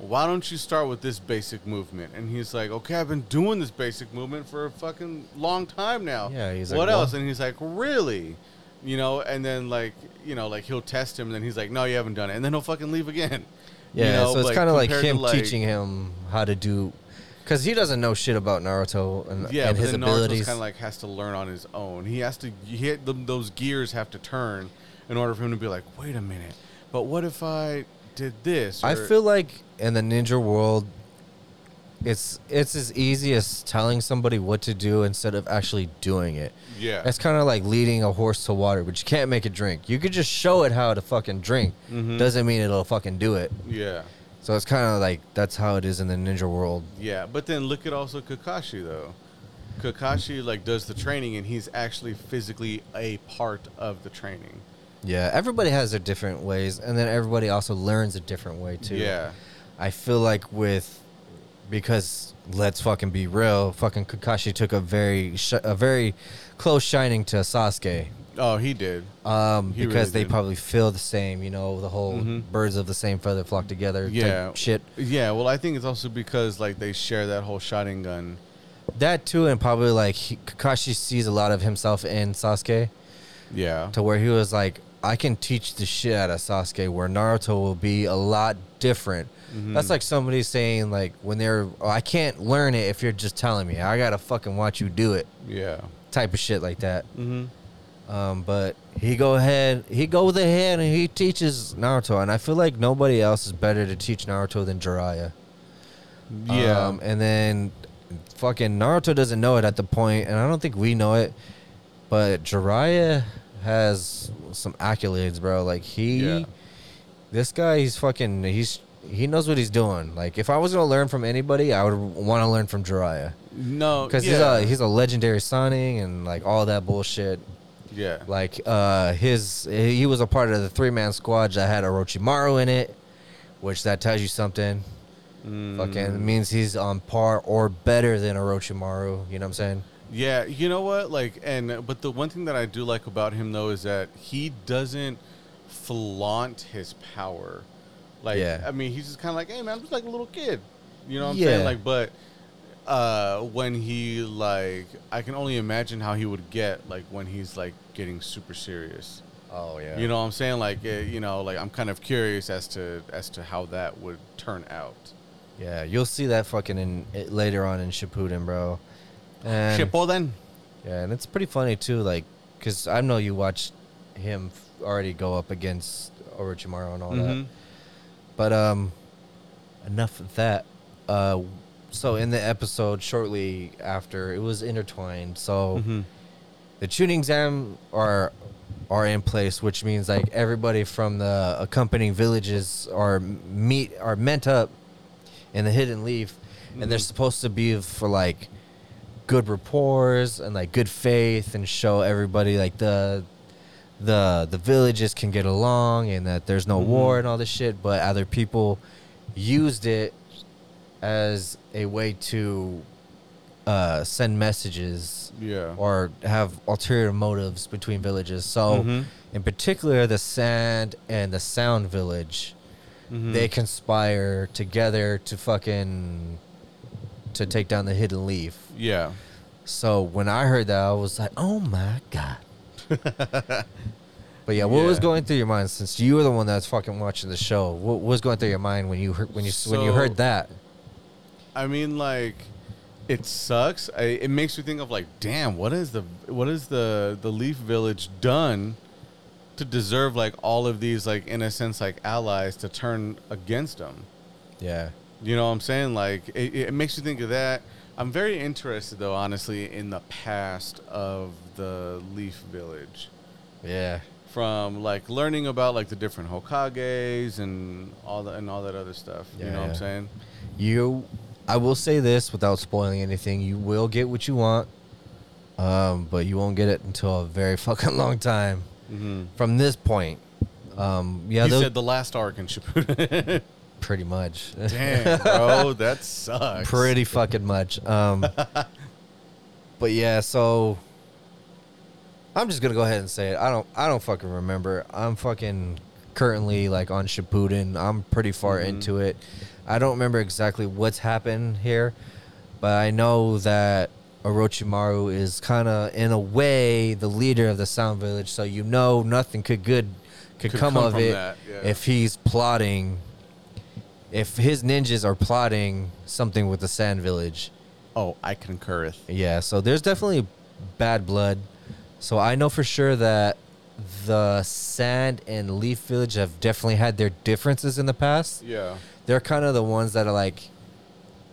why don't you start with this basic movement? And he's like, okay, I've been doing this basic movement for a fucking long time now. Yeah, he's like, what well- else? And he's like, really? You know, and then like, you know, like he'll test him, and then he's like, no, you haven't done it, and then he'll fucking leave again. <laughs> You Yeah, know, so it's kind of like him like- teaching him how to do, because he doesn't know shit about Naruto and, Yeah, and his abilities. Kind of like has to learn on his own. He has to he hit them, those gears have to turn in order for him to be like, wait a minute, but what if I did this? I feel like in the ninja world, it's it's as easy as telling somebody what to do instead of actually doing it. Yeah, That's kind of like leading a horse to water, but you can't make it drink. You could just show it how to fucking drink. Mhm. Doesn't mean it'll fucking do it. yeah, So it's kind of like that's how it is in the ninja world. yeah. But then look at also Kakashi though. Kakashi like does the training and he's actually physically a part of the training. Yeah, everybody has their different ways, and then everybody also learns a different way too. Yeah, I feel like with because let's fucking be real, fucking Kakashi took a very sh- a very close shining to Sasuke. oh he did. Um, He because really they did. probably feel the same, you know, the whole Mhm. birds of the same feather flock together. Yeah, shit. Yeah, well, I think it's also because like they share that whole Sharingan. That too, and probably like he, Kakashi sees a lot of himself in Sasuke, Yeah, to where he was like, I can teach the shit out of Sasuke, where Naruto will be a lot different. Mhm. That's like somebody saying like when they're, oh, I can't learn it if you're just telling me. I gotta fucking watch you do it, yeah. type of shit like that. Mm-hmm. Um, but he go ahead, he goes ahead and he teaches Naruto, and I feel like nobody else is better to teach Naruto than Jiraiya. Yeah. Um, and then fucking Naruto doesn't know it at the point, and I don't think we know it, but Jiraiya has some accolades, bro. Like he, Yeah. this guy, he's fucking, he's he knows what he's doing. Like if I was gonna learn from anybody, I would want to learn from Jiraiya no, because yeah. he's a he's a legendary Sannin and like all that bullshit. yeah. Like uh his he was a part of the three man squad that had Orochimaru in it, which that tells you something. Fucking Mm. means he's on par or better than Orochimaru. You know what I'm saying? Yeah, you know what? Like, and but the one thing that I do like about him though is that he doesn't flaunt his power. Like, Yeah. I mean, he's just kind of like, hey man, I'm just like a little kid. You know what I'm Yeah. saying? Like, but uh, when he like, I can only imagine how he would get like when he's like getting super serious. Oh yeah. You know what I'm saying? Like, uh, you know, like I'm kind of curious as to as to how that would turn out. Yeah, you'll see that fucking in it, later on in Shippuden, bro. And, Shippuden. Yeah, and it's pretty funny too, like, cause I know you watched him already go up against Orochimaru and all that. But um, enough of that. Uh, so in the episode shortly after, it was intertwined. So Mhm. the Chunin exam are are in place, which means like everybody from the accompanying villages are meet are meant up in the hidden leaf, and they're Mhm. supposed to be for like good rapport and like good faith and show everybody like the the the villages can get along and that there's no Mhm. war and all this shit but other people used it as a way to uh, send messages Yeah. or have ulterior motives between villages. So, Mhm. in particular, the Sand and the Sound Village, Mhm. they conspire together to fucking to take down the Hidden Leaf. Yeah. So when I heard that, I was like, "Oh my god!" <laughs> but yeah, what was Yeah. going through your mind since you were the one that's fucking watching the show? What was going through your mind when you heard when you when you So- heard that? I mean, like, it sucks. I, it makes you think of like, damn, what is the what is the the Leaf Village done to deserve like all of these like in a sense like allies to turn against them? Yeah, You know what I'm saying? Like, it, it makes you think of that. I'm very interested though, honestly, in the past of the Leaf Village. yeah, From like learning about like the different Hokages and all the and all that other stuff. you Yeah, what I'm saying? you. I will say this without spoiling anything: you will get what you want, um, but you won't get it until a very <laughs> fucking long time Mm-hmm. from this point. Um, yeah, he said the last arc in Shippuden. <laughs> pretty much. Damn, <laughs> bro, that sucks. pretty fucking much. Um, but yeah, so I'm just gonna go ahead and say it. I don't, I don't fucking remember. I'm fucking currently like on Shippuden. I'm pretty far Mhm. into it. I don't remember exactly what's happened here, but I know that Orochimaru is kind of in a way the leader of the Sound Village. So you know nothing could good could, Could come, come of it yeah. if he's plotting. If his ninjas are plotting something with the Sand Village, Oh, I concurreth. yeah. So there's definitely bad blood. So I know for sure that the Sand and Leaf Village have definitely had their differences in the past. Yeah. They're kind of the ones that are like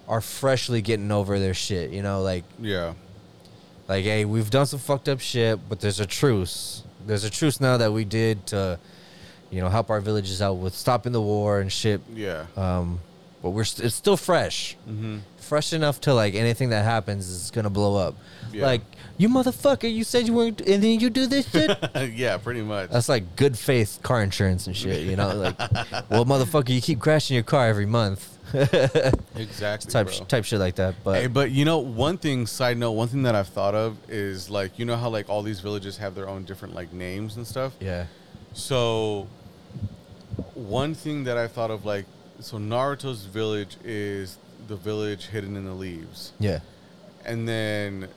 are freshly getting over their shit. You know, like Yeah. like hey, we've done some fucked up shit, but there's a truce. There's a truce now that we did to, you know, help our villages out with stopping the war and shit. Yeah. Um, but we're st- it's still fresh, Mm-hmm. fresh enough to like anything that happens is gonna blow up. Yeah. Like you motherfucker, you said you weren't, and then you do this shit. <laughs> yeah, pretty much. That's like good faith car insurance and shit. You know, like, <laughs> well, motherfucker, you keep crashing your car every month. <laughs> exactly. type type shit like that. But hey, but you know, one thing, side note, one thing that I've thought of is like, you know how like all these villages have their own different like names and stuff? yeah, So, one thing that I thought of, like, so Naruto's village is the village hidden in the leaves, yeah, and then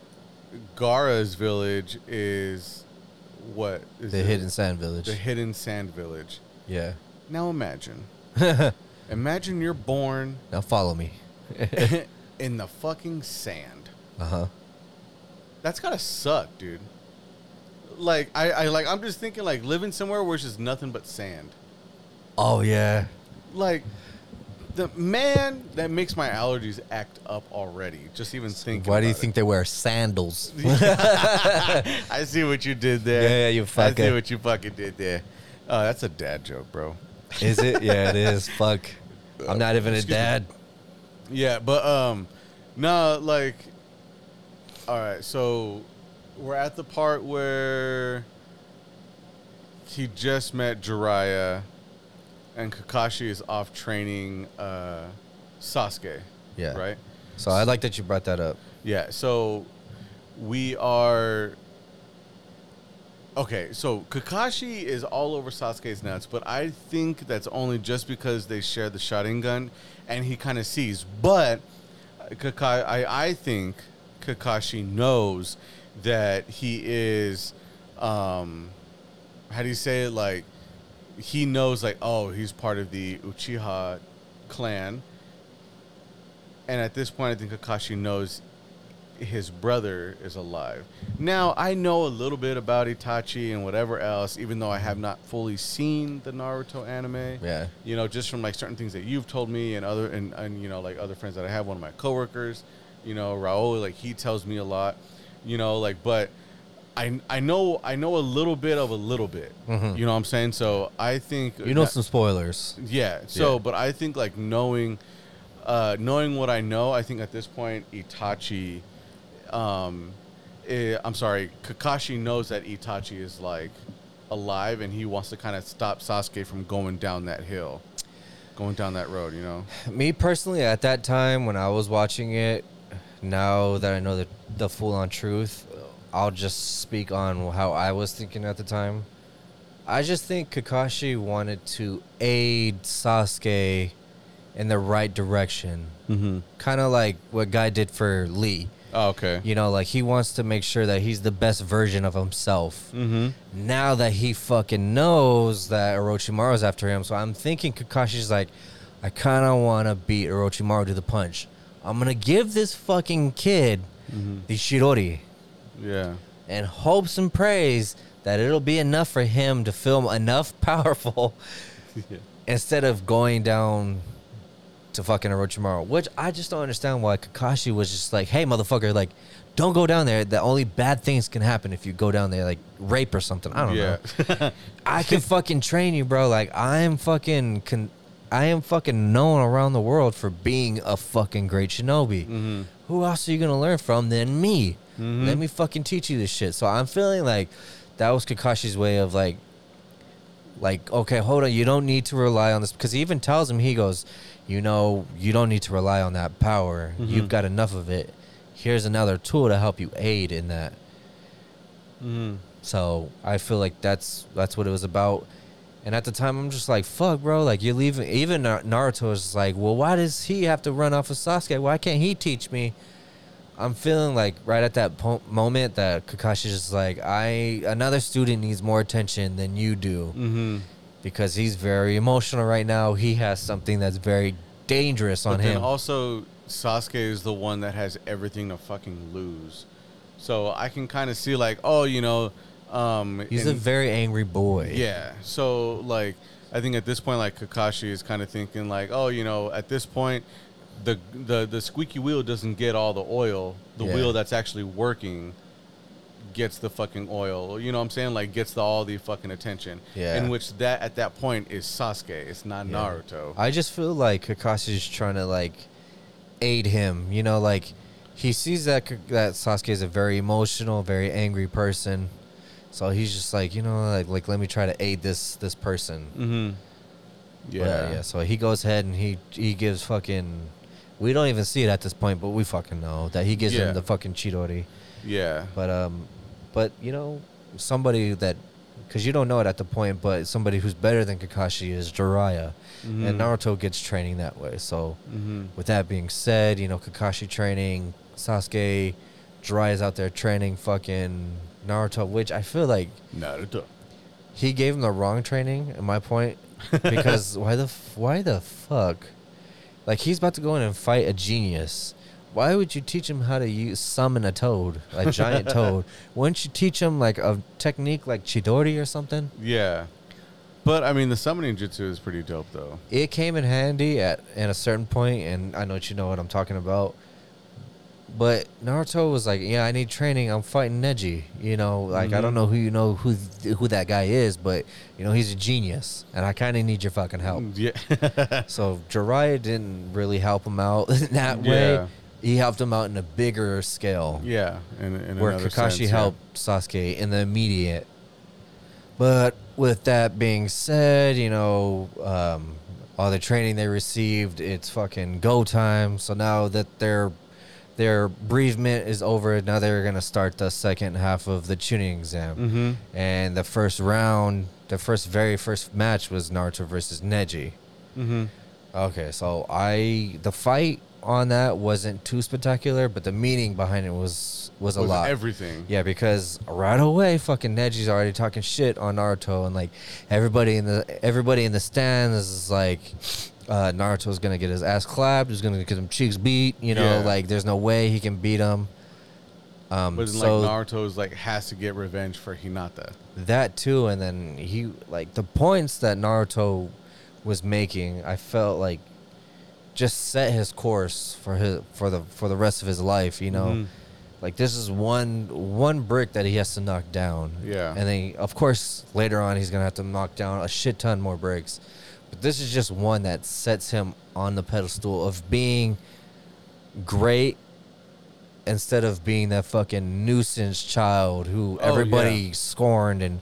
Gaara's village is what is the it? hidden sand village. the hidden sand village. yeah. Now imagine, <laughs> imagine you're born Now follow me. <laughs> in the fucking sand. Uh huh. That's gotta suck, dude. Like I, I like I'm just thinking like living somewhere where it's just nothing but sand. Oh yeah. like the man that makes my allergies act up already. Just even thinking. Why do you think they wear sandals? <laughs> I see what you did there. Yeah, yeah, you I see what you fucking did there. Oh, that's a dad joke, bro. is it? Yeah, it is. <laughs> Fuck. I'm not even a Excuse me. dad. Yeah, but um, no, like, all right. So we're at the part where he just met Jiraiya, and Kakashi is off training uh, Sasuke. Yeah. Right. So I like that you brought that up. Yeah. So we are. Okay, so Kakashi is all over Sasuke's nuts, but I think that's only just because they share the Sharingan, and he kind of sees. But Kaka, I, I think Kakashi knows that he is, um, how do you say it? Like, he knows, like, oh, he's part of the Uchiha clan, and at this point, I think Kakashi knows his brother is alive. Now, I know a little bit about Itachi and whatever else, even though I have not fully seen the Naruto anime. Yeah. You know, just from like certain things that you've told me and other and, and you know, like other friends that I have, one of my coworkers, you know, Raul, like he tells me a lot. You know, like but I I know I know a little bit of a little bit. Mhm. You know what I'm saying? So I think You know that- some spoilers. yeah. So, Yeah. but I think like knowing, uh, knowing what I know, I think at this point Itachi, um, eh, I'm sorry, Kakashi knows that Itachi is like alive, and he wants to kind of stop Sasuke from going down that hill, going down that road. You know. <sighs> Me personally, at that time when I was watching it, now that I know the, the full on truth, I'll just speak on how I was thinking at the time. I just think Kakashi wanted to aid Sasuke in the right direction. Mm-hmm. Kind of like what Guy did for Lee. Oh, okay. You know, like he wants to make sure that he's the best version of himself. Mm-hmm. Now that he fucking knows that Orochimaru's after him, so I'm thinking Kakashi's like, I kind of want to beat Orochimaru to the punch. I'm gonna give this fucking kid the Chidori Yeah. and hopes and prays that it'll be enough for him to film enough <laughs> powerful <laughs> yeah. instead of going down to fucking Orochimaru. Which I just don't understand why Kakashi was just like, hey, motherfucker, like, don't go down there. The only bad things can happen if you go down there, like rape or something. I don't know. <laughs> I can fucking train you, bro. Like, I'm fucking. Con- I am fucking known around the world for being a fucking great shinobi. mm-hmm. Who else are you gonna learn from than me? Mhm. Let me fucking teach you this shit. So I'm feeling like that was Kakashi's way of like, like okay, hold on, you don't need to rely on this because he even tells him he goes, you know, you don't need to rely on that power. You've Mhm. got enough of it. Here's another tool to help you aid in that. Mm-hmm. So I feel like that's that's what it was about. And at the time, I'm just like, fuck, bro. Like you're leaving. Even Nar- Naruto is like, well, why does he have to run off of Sasuke? Why can't he teach me? I'm feeling like right at that po- moment that Kakashi's just like, I another student needs more attention than you do Mm-hmm. because he's very emotional right now. He has something that's very dangerous on But then him. also, Sasuke is the one that has everything to fucking lose. So I can kind of see like, oh, you know, um, he's a very angry boy. yeah. So like, I think at this point, like Kakashi is kind of thinking like, oh, you know, at this point, the the the squeaky wheel doesn't get all the oil. The Yeah. wheel that's actually working gets the fucking oil. You know what I'm saying? Like gets the all the fucking attention. Yeah. In which that at that point is Sasuke. It's not Yeah. Naruto. I just feel like Kakashi's trying to like aid him. You know, like he sees that that Sasuke is a very emotional, very angry person. So he's just like, you know, like like let me try to aid this this person. mm-hmm. But, uh, yeah. So he goes ahead and he he gives fucking. We don't even see it at this point, but we fucking know that he gives Yeah. him the fucking Chidori. Yeah. But um, but you know, somebody that, because you don't know it at the point, but somebody who's better than Kakashi is Jiraiya, and Mhm. Naruto gets training that way. So Mm-hmm. with that being said, you know, Kakashi training, Sasuke, Jiraiya's out there training fucking Naruto, which I feel like Naruto. he gave him the wrong training. At my point, <laughs> because why the f- why the fuck, like he's about to go in and fight a genius. Why would you teach him how to use summon a toad, a <laughs> giant toad? Wouldn't you teach him like a technique like Chidori or something? Yeah. But I mean, the summoning jutsu is pretty dope, though. It came in handy at at a certain point, and I know that you know what I'm talking about. But Naruto was like, "Yeah, I need training. I'm fighting Neji. You know, like I don't Mhm. know who you know who who that guy is, but you know he's a genius, and I kind of need your fucking help." Yeah. <laughs> So Jiraiya didn't really help him out <laughs> in that way. Yeah. He helped him out in a bigger scale, yeah. In, in where Kakashi sense, yeah. helped Sasuke in the immediate. But with that being said, you know, um, all the training they received. It's fucking go time. So now that their their bereavement is over, now they're gonna start the second half of the Chunin exam. Mm-hmm. And the first round, the first very first match was Naruto versus Neji. Mm-hmm. Okay, so I the fight on that wasn't too spectacular, but the meaning behind it was was a Was lot. everything. Yeah, because right away, fucking Neji's already talking shit on Naruto, and like everybody in the everybody in the stands is like, uh, Naruto's gonna get his ass clapped, he's gonna get him cheeks beat. You know, Yeah. like there's no way he can beat him. Um, But so like Naruto's like has to get revenge for Hinata. that too, and then he like the points that Naruto was making, I felt like just set his course for his for the for the rest of his life. You know. Mhm. Like this is one one brick that he has to knock down. Yeah. And then of course later on he's gonna have to knock down a shit ton more bricks. But this is just one that sets him on the pedestal of being great instead of being that fucking nuisance child who Oh, everybody yeah. scorned and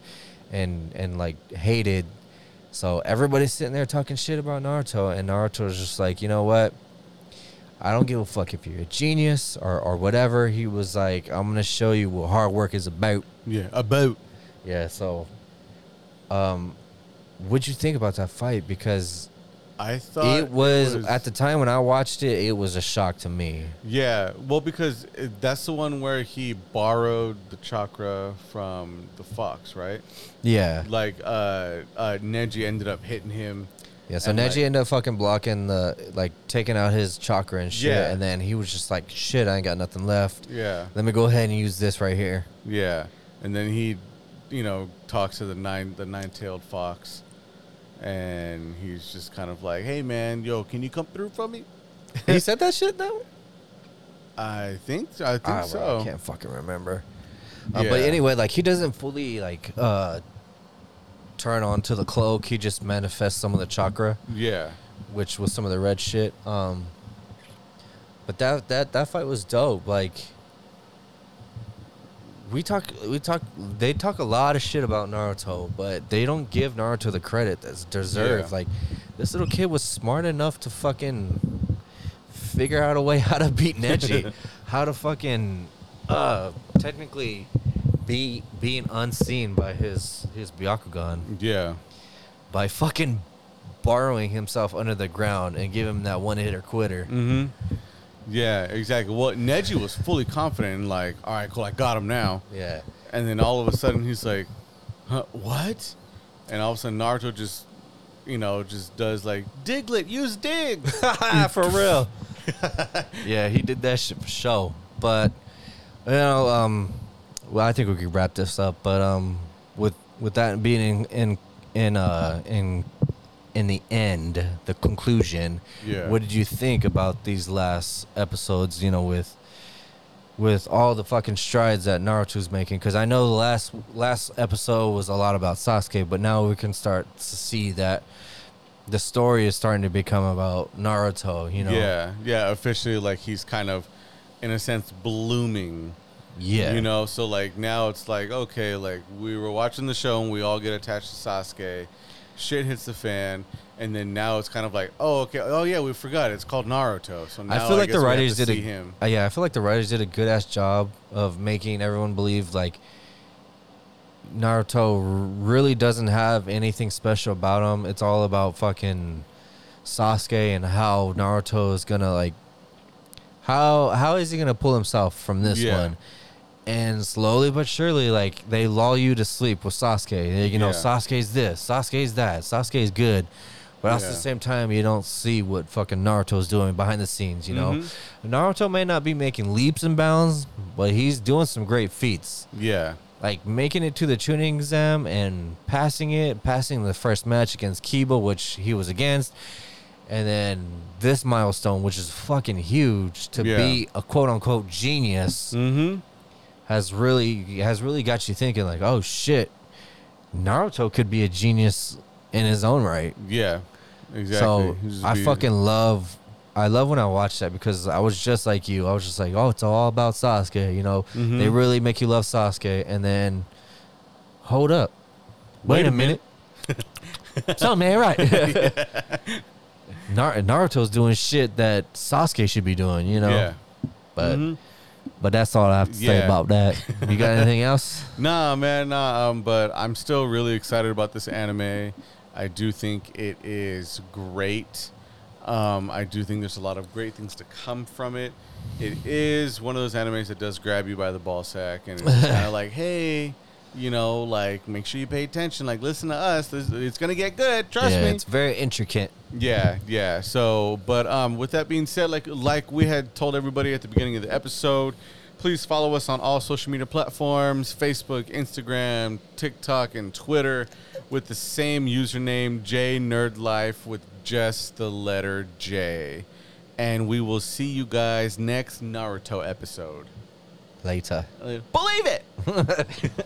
and and like hated. So everybody's sitting there talking shit about Naruto and Naruto's just like, you know what? I don't give a fuck if you're a genius or, or whatever. He was like, I'm gonna show you what hard work is about. Yeah, about. Yeah, so um what'd you think about that fight? Because I thought it was, at the time when I watched it, it was a shock to me. Yeah, well, because it, that's the one where he borrowed the chakra from the fox, right? Yeah. Like, uh, uh, Neji ended up hitting him. Yeah, so Neji like- ended up fucking blocking the like taking out his chakra and shit, Yeah. and then he was just like, "Shit, I ain't got nothing left. Yeah, Let me go ahead and use this right here." yeah, and then he, you know, talks to the nine the nine tailed fox, and he's just kind of like, "Hey, man, yo, can you come through for me?" <laughs> he said that shit though. I think I think Ah, bro, so. I can't fucking remember. Uh, But anyway, like he doesn't fully like uh turn on to the cloak. He just manifests some of the chakra, Yeah, which was some of the red shit. Um But that that that fight was dope. Like we talk we talk they talk a lot of shit about Naruto, but they don't give Naruto the credit that's deserved. Yeah. Like this little kid was smart enough to fucking figure out a way <laughs> how to beat Neji, <laughs> how to fucking uh technically be being unseen by his his Byakugan yeah, by fucking borrowing himself under the ground and give him that one hitter quitter. mm-hmm. Yeah, exactly. Well, Neji was fully confident and like, "All right, cool, I got him now." Yeah. And then all of a sudden he's like, huh, what? And all of a sudden Naruto just, you know, just does like, Diglett, use dig. <laughs> for real. <laughs> yeah, he did that shit for show. But you know, um, well, I think we could wrap this up. But um, with with that being in in in uh in in the end, the conclusion. Yeah. What did you think about these last episodes? You know, with with all the fucking strides that Naruto's making. Because I know the last last episode was a lot about Sasuke, but now we can start to see that the story is starting to become about Naruto. You know. Yeah, yeah, officially like he's kind of, in a sense, blooming. Yeah. You know, so like now it's like, okay, like we were watching the show and we all get attached to Sasuke. Shit hits the fan. And then now it's kind of like, oh, okay, oh yeah, we forgot. It's called Naruto. So now I feel like guess the writers did a him. uh, yeah. I feel like the writers did a good ass job of making everyone believe like Naruto really doesn't have anything special about him. It's all about fucking Sasuke and how Naruto is gonna like how how is he gonna pull himself from this Yeah. one? And slowly but surely, like they lull you to sleep with Sasuke. They- You know, Yeah. Sasuke's this, Sasuke's that, Sasuke's good. But also at the same time, you don't see what fucking Naruto's doing behind the scenes. You know, Mhm. Naruto may not be making leaps and bounds, but he's doing some great feats Yeah. like making it to the Chunin exam and passing it, passing the first match against Kiba, which he was against, and then this milestone, which is fucking huge to Yeah. be a quote unquote genius, Mm-hmm. Has really has really got you thinking like, oh shit, Naruto could be a genius in his own right. Yeah. Exactly. So I be- fucking love. I love when I watch that because I was just like you. I was just like, oh, it's all about Sasuke. You know, Mhm. they really make you love Sasuke, and then hold up, wait, a minute, <laughs> something ain't right. <laughs> Nar- Naruto's doing shit that Sasuke should be doing, you know. Yeah. But Mhm. But that's all I have to say about that. <laughs> You got anything else? Nah, man, nah. Um, but I'm still really excited about this anime. I do think it is great. Um, I do think there's a lot of great things to come from it. It is one of those animes that does grab you by the ball sack, and it's kind of <laughs> like, hey, you know, like make sure you pay attention. Like, listen to us. This, it's gonna get good. Trust yeah, me. it's very intricate. Yeah, yeah. So, but um, with that being said, like like we had told everybody at the beginning of the episode, please follow us on all social media platforms: Facebook, Instagram, TikTok, and Twitter, with the same username J Nerd Life with just the letter J. And we will see you guys next Naruto episode. Later. Believe it. <laughs>